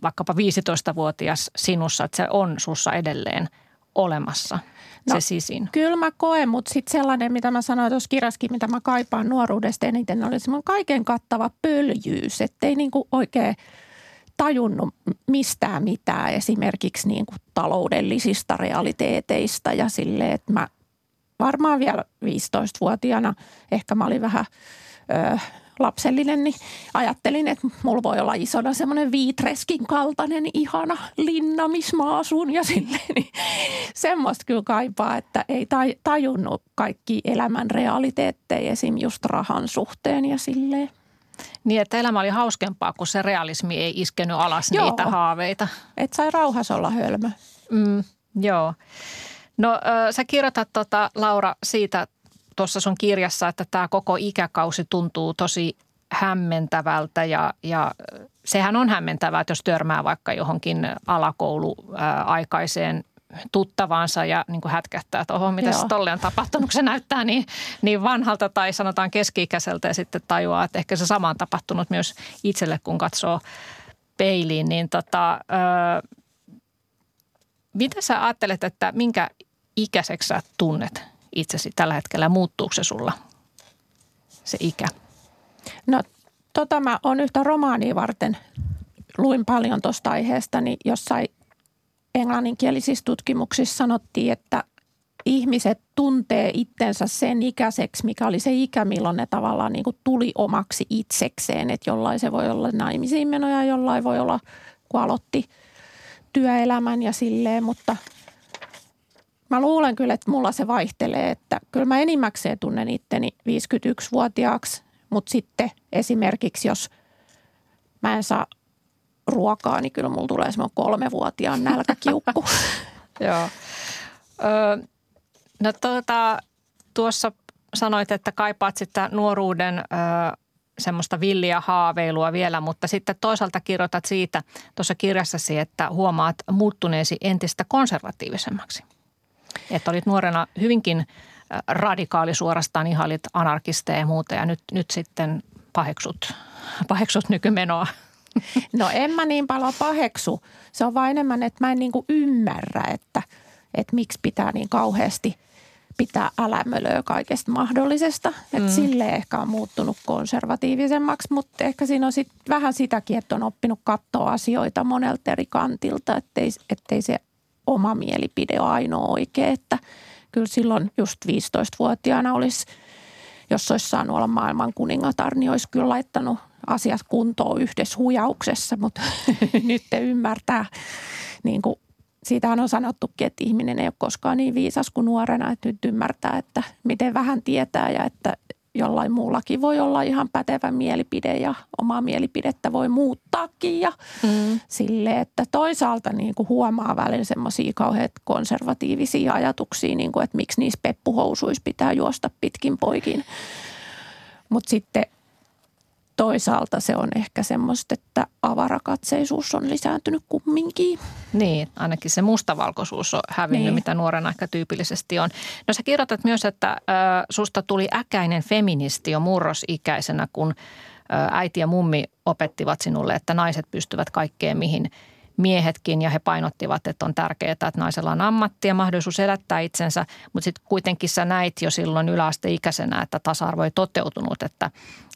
vaikkapa 15-vuotias sinussa, että se on sussa edelleen olemassa – no, se sisin? Kyllä mä koen, mutta sitten sellainen, mitä mä sanoin tuossa kirjaskin, mitä mä kaipaan nuoruudesta eniten, oli semmoinen kaiken kattava pöljyys, ettei niinku oikein – tajunnut mistään mitään esimerkiksi niin kuin taloudellisista realiteeteista ja sille, että mä varmaan vielä 15-vuotiaana, ehkä mä olin vähän ö, lapsellinen, niin ajattelin, että mulla voi olla isona semmoinen viitreskin kaltainen ihana linna, missä mä asun ja silleen, [laughs] niin semmoista kyllä kaipaa, että ei tajunnut kaikki elämän realiteetteja esim. just rahan suhteen ja silleen. Niin, että elämä oli hauskempaa, kun se realismi ei iskenyt alas joo. niitä haaveita. Että sai rauhassa olla hölmö. Mm, joo. No äh, sä kirjoitat tota, Laura siitä tuossa sun kirjassa, että tämä koko ikäkausi tuntuu tosi hämmentävältä ja, ja sehän on hämmentävää, että jos törmää vaikka johonkin alakouluaikaiseen tuttavaansa ja niin kuin hätkähtää, että oho, mitä se tolle on tapahtunut, se näyttää niin, niin vanhalta tai sanotaan keski-ikäiseltä ja sitten tajuaa, että ehkä se sama on tapahtunut myös itselle, kun katsoo peiliin. Niin tota, ö, mitä sä ajattelet, että minkä ikäiseksi sä tunnet itsesi tällä hetkellä? Muuttuuko se sulla se ikä? No tota mä oon yhtä romaania varten luin paljon tuosta aiheesta, niin jossain englanninkielisissä tutkimuksissa sanottiin, että ihmiset tuntee itsensä sen ikäiseksi, mikä oli se ikä, milloin ne tavallaan niin kuin tuli omaksi itsekseen. Että jollain se voi olla naimisiin menoja, jollain voi olla, kun aloitti työelämän ja silleen, mutta mä luulen kyllä, että mulla se vaihtelee, että kyllä mä enimmäkseen tunnen itteni 51-vuotiaaksi, mutta sitten esimerkiksi jos mä en saa ruokaa, niin kyllä mulla tulee semmoinen kolmevuotiaan nälkäkiukku. [laughs] Joo. Öö, no tuota, tuossa sanoit, että kaipaat sitä nuoruuden öö, semmoista villiä haaveilua vielä, mutta sitten toisaalta kirjoitat siitä tuossa kirjassasi, että huomaat muuttuneesi entistä konservatiivisemmaksi. Että olit nuorena hyvinkin radikaali suorastaan, ihailit anarkisteja ja muuta ja nyt, nyt sitten paheksut, paheksut nykymenoa. No en mä niin paljon paheksu. Se on vain enemmän, että mä en niin kuin ymmärrä, että, että miksi pitää niin kauheasti pitää älämölöä kaikesta mahdollisesta. Että mm. sille ehkä on muuttunut konservatiivisemmaksi, mutta ehkä siinä on sit vähän sitäkin, että on oppinut katsoa asioita monelta eri kantilta, ettei, ettei se oma mielipide ole ainoa oikea. Että kyllä silloin just 15-vuotiaana olisi, jos olisi saanut olla maailman kuningatar, niin olisi kyllä laittanut asiat kuntoon yhdessä hujauksessa, mutta [laughs] nyt te ymmärtää, niin kuin siitähän on sanottukin, että ihminen ei ole koskaan niin viisas kuin nuorena, että nyt ymmärtää, että miten vähän tietää ja että jollain muullakin voi olla ihan pätevä mielipide ja omaa mielipidettä voi muuttaakin ja mm. sille, että toisaalta niin kuin huomaa välillä semmoisia kauheat konservatiivisia ajatuksia, niin kuin, että miksi niissä peppuhousuissa pitää juosta pitkin poikin. Mutta sitten toisaalta se on ehkä semmoista, että avarakatseisuus on lisääntynyt kumminkin. Niin, ainakin se mustavalkoisuus on hävinnyt, niin. mitä nuorena ehkä tyypillisesti on. No sä kirjoitat myös, että äh, susta tuli äkäinen feministi jo murrosikäisenä, kun äh, äiti ja mummi opettivat sinulle, että naiset pystyvät kaikkeen, mihin miehetkin ja he painottivat, että on tärkeää, että naisella on ammatti ja mahdollisuus elättää itsensä, mutta sitten kuitenkin sä näit jo silloin yläasteikäisenä, että tasa-arvo ei toteutunut, että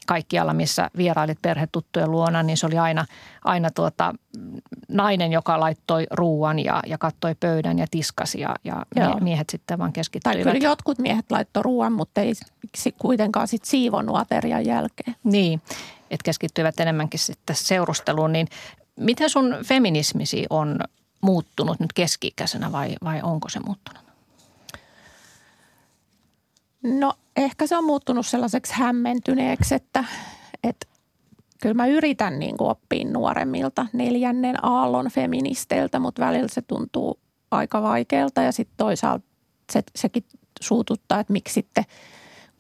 kaikkialla, missä vierailit perhetuttujen luona, niin se oli aina, aina tuota, nainen, joka laittoi ruuan ja, ja kattoi pöydän ja tiskasi ja, ja miehet sitten vaan keskittyivät. Tai kyllä jotkut miehet laittoi ruoan, mutta ei kuitenkaan sitten siivonnut aterian jälkeen. Niin, että keskittyivät enemmänkin sitten seurusteluun. Niin miten sun feminismisi on muuttunut nyt keski-ikäisenä vai, vai onko se muuttunut? No ehkä se on muuttunut sellaiseksi hämmentyneeksi, että, että kyllä mä yritän niin kuin oppia nuoremmilta neljännen aallon feministeiltä, mutta välillä se tuntuu aika vaikealta ja sitten toisaalta se, sekin suututtaa, että miksi sitten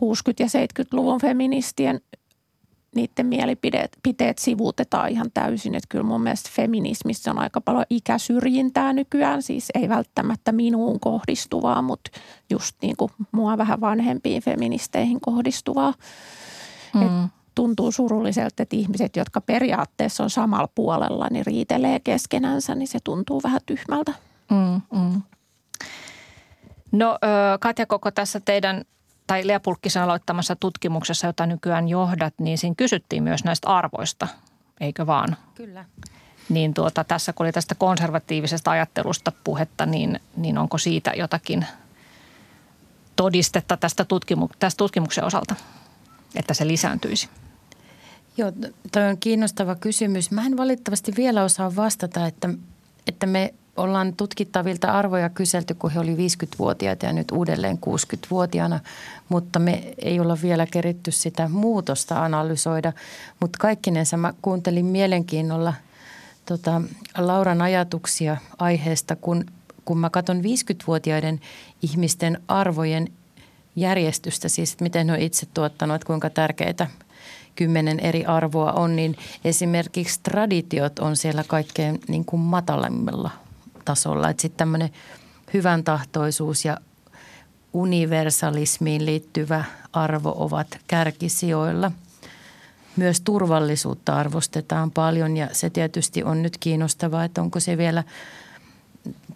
60- ja 70-luvun feministien niiden mielipiteet sivuutetaan ihan täysin. Että kyllä mun mielestä feminismissä on aika paljon ikäsyrjintää nykyään. Siis ei välttämättä minuun kohdistuvaa, mutta just niin kuin mua vähän vanhempiin feministeihin kohdistuvaa. Mm. Et tuntuu surulliselta, että ihmiset, jotka periaatteessa on samalla puolella, niin riitelee keskenänsä, niin se tuntuu vähän tyhmältä. Mm, mm. No Katja Koko, tässä teidän tai Lea Pulkkisen aloittamassa tutkimuksessa, jota nykyään johdat, niin siinä kysyttiin myös näistä arvoista, eikö vaan? Kyllä. Niin tuota, tässä kun oli tästä konservatiivisesta ajattelusta puhetta, niin, niin onko siitä jotakin todistetta tästä, tutkimu- tästä tutkimuksen osalta, että se lisääntyisi? Joo, toi on kiinnostava kysymys. Mä en valitettavasti vielä osaa vastata, että, että me ollaan tutkittavilta arvoja kyselty, kun he oli 50-vuotiaita ja nyt uudelleen 60-vuotiaana, mutta me ei olla vielä keritty sitä muutosta analysoida. Mutta kaikkinensa mä kuuntelin mielenkiinnolla tota, Lauran ajatuksia aiheesta, kun, kun mä katson 50-vuotiaiden ihmisten arvojen järjestystä, siis miten he on itse tuottanut, että kuinka tärkeitä kymmenen eri arvoa on, niin esimerkiksi traditiot on siellä kaikkein niin kuin matalammilla tasolla. Että sitten tämmöinen hyvän tahtoisuus ja universalismiin liittyvä arvo ovat kärkisijoilla. Myös turvallisuutta arvostetaan paljon ja se tietysti on nyt kiinnostavaa, että onko se vielä,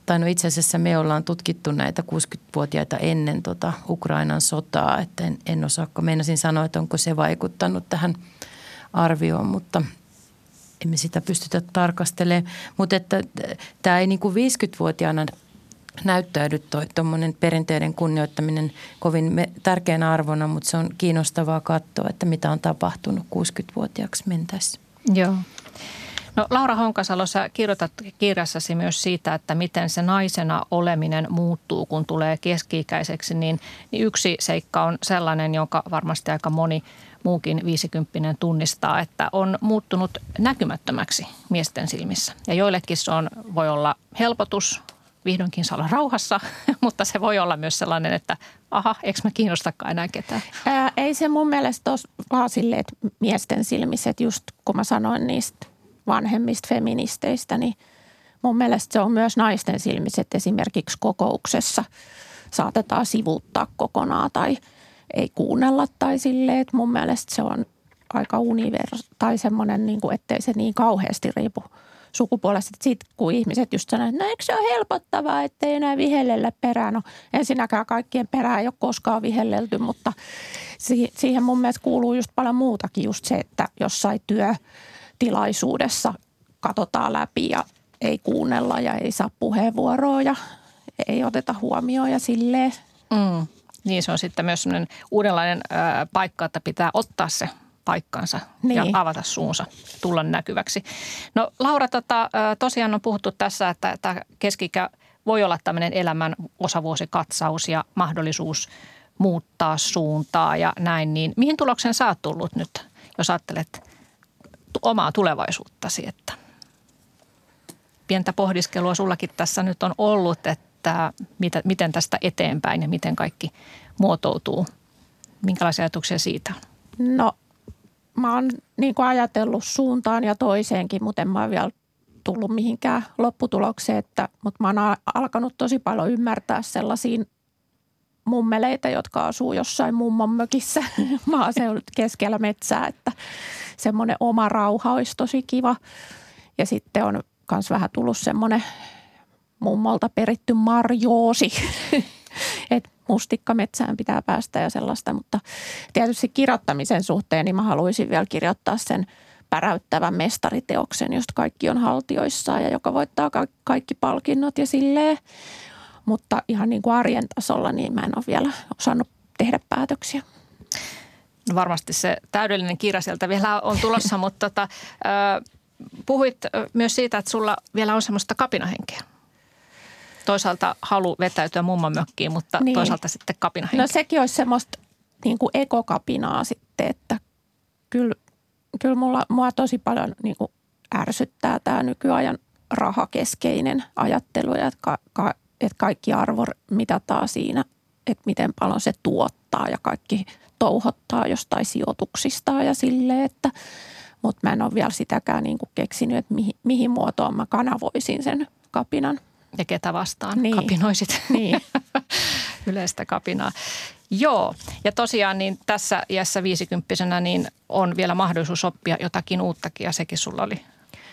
tai no itse asiassa me ollaan tutkittu näitä 60-vuotiaita ennen tota Ukrainan sotaa, että en, en osaa, meinasin sanoa, että onko se vaikuttanut tähän arvioon, mutta – emme sitä pystytä tarkastelemaan. Mutta että tämä ei niin kuin 50-vuotiaana näyttäydy tuommoinen perinteiden kunnioittaminen kovin tärkeänä arvona, mutta se on kiinnostavaa katsoa, että mitä on tapahtunut 60-vuotiaaksi mentäessä. Joo. No Laura Honkasalo, sä kirjoitat kirjassasi myös siitä, että miten se naisena oleminen muuttuu, kun tulee keski-ikäiseksi. Niin, niin yksi seikka on sellainen, jonka varmasti aika moni muukin viisikymppinen tunnistaa, että on muuttunut näkymättömäksi miesten silmissä. Ja joillekin se on, voi olla helpotus, vihdoinkin saa olla rauhassa, [laughs] mutta se voi olla myös sellainen, että aha, eikö mä kiinnostakaan enää ketään? Ää, ei se mun mielestä ole vaan silleen, että miesten silmissä, että just kun mä sanoin niistä vanhemmista feministeistä, niin mun mielestä se on myös naisten silmissä, että esimerkiksi kokouksessa saatetaan sivuuttaa kokonaan tai ei kuunnella tai silleen, että mun mielestä se on aika univers tai semmoinen, niin kuin, ettei se niin kauheasti riipu – sukupuolesta. Sitten kun ihmiset just sanoo, että no eikö se ole helpottavaa, ettei enää vihellellä perää. No ensinnäkään kaikkien perää ei ole koskaan vihellelty, mutta siihen mun mielestä kuuluu just paljon muutakin. Just se, että jossain työtilaisuudessa katsotaan läpi ja ei kuunnella ja ei saa puheenvuoroa ja ei oteta huomioon ja silleen. Mm. Niin, se on sitten myös sellainen uudenlainen ö, paikka, että pitää ottaa se paikkansa niin. ja avata suunsa, tulla näkyväksi. No Laura, tota, tosiaan on puhuttu tässä, että tämä keskikä voi olla tämmöinen elämän osavuosikatsaus ja mahdollisuus muuttaa suuntaa ja näin. Niin mihin tuloksen sä oot tullut nyt, jos ajattelet omaa tulevaisuuttasi, että pientä pohdiskelua sullakin tässä nyt on ollut, että mitä, miten tästä eteenpäin ja miten kaikki muotoutuu. Minkälaisia ajatuksia siitä? No mä oon niin kuin ajatellut suuntaan ja toiseenkin, mutta en mä vielä tullut mihinkään lopputulokseen, että, mutta mä oon alkanut tosi paljon ymmärtää sellaisia mummeleita, jotka asuu jossain mummon mökissä [laughs] maaseudut keskellä metsää, että semmoinen oma rauha olisi tosi kiva. Ja sitten on myös vähän tullut semmoinen mummolta peritty marjoosi, [laughs] että mustikkametsään pitää päästä ja sellaista, mutta tietysti kirjoittamisen suhteen niin mä haluaisin vielä kirjoittaa sen päräyttävän mestariteoksen, josta kaikki on haltioissaan ja joka voittaa kaikki palkinnot ja silleen. Mutta ihan niin kuin arjen tasolla niin mä en ole vielä osannut tehdä päätöksiä. No varmasti se täydellinen kirja sieltä vielä on tulossa, [laughs] mutta tota, puhuit myös siitä, että sulla vielä on semmoista kapinahenkeä toisaalta halu vetäytyä mummon mökkiin, mutta niin. toisaalta sitten kapina No sekin olisi semmoista niin kuin ekokapinaa sitten, että kyllä, kyllä mulla, mua tosi paljon niin kuin ärsyttää tämä nykyajan rahakeskeinen ajattelu ja että, ka, ka, että kaikki arvo mitataan siinä, että miten paljon se tuottaa ja kaikki touhottaa jostain sijoituksista ja silleen, että mutta mä en ole vielä sitäkään niin kuin keksinyt, että mihin, mihin muotoon mä kanavoisin sen kapinan – ja ketä vastaan niin. kapinoisit [laughs] niin. [laughs] yleistä kapinaa. Joo, ja tosiaan niin tässä iässä viisikymppisenä niin on vielä mahdollisuus oppia jotakin uuttakin ja sekin sulla oli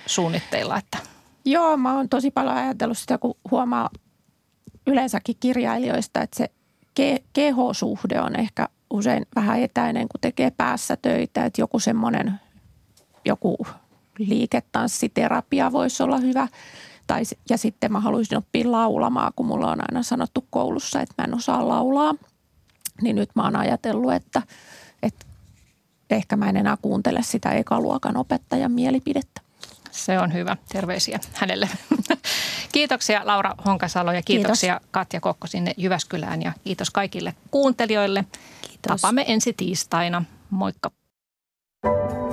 suunnitteilla, että Joo, mä oon tosi paljon ajatellut sitä, kun huomaa yleensäkin kirjailijoista, että se ke- kehosuhde on ehkä usein vähän etäinen, kun tekee päässä töitä. Että joku semmoinen, joku liiketanssiterapia voisi olla hyvä – tai, ja sitten mä haluaisin oppia laulamaan, kun mulla on aina sanottu koulussa, että mä en osaa laulaa. Niin nyt mä oon ajatellut, että, että ehkä mä en enää kuuntele sitä ekaluokan opettajan mielipidettä. Se on hyvä. Terveisiä hänelle. [laughs] Kiitoksia Laura Honkasalo ja kiitoksia kiitos. Katja Kokko sinne Jyväskylään ja kiitos kaikille kuuntelijoille. Kiitos. Tapaamme ensi tiistaina. Moikka. thank you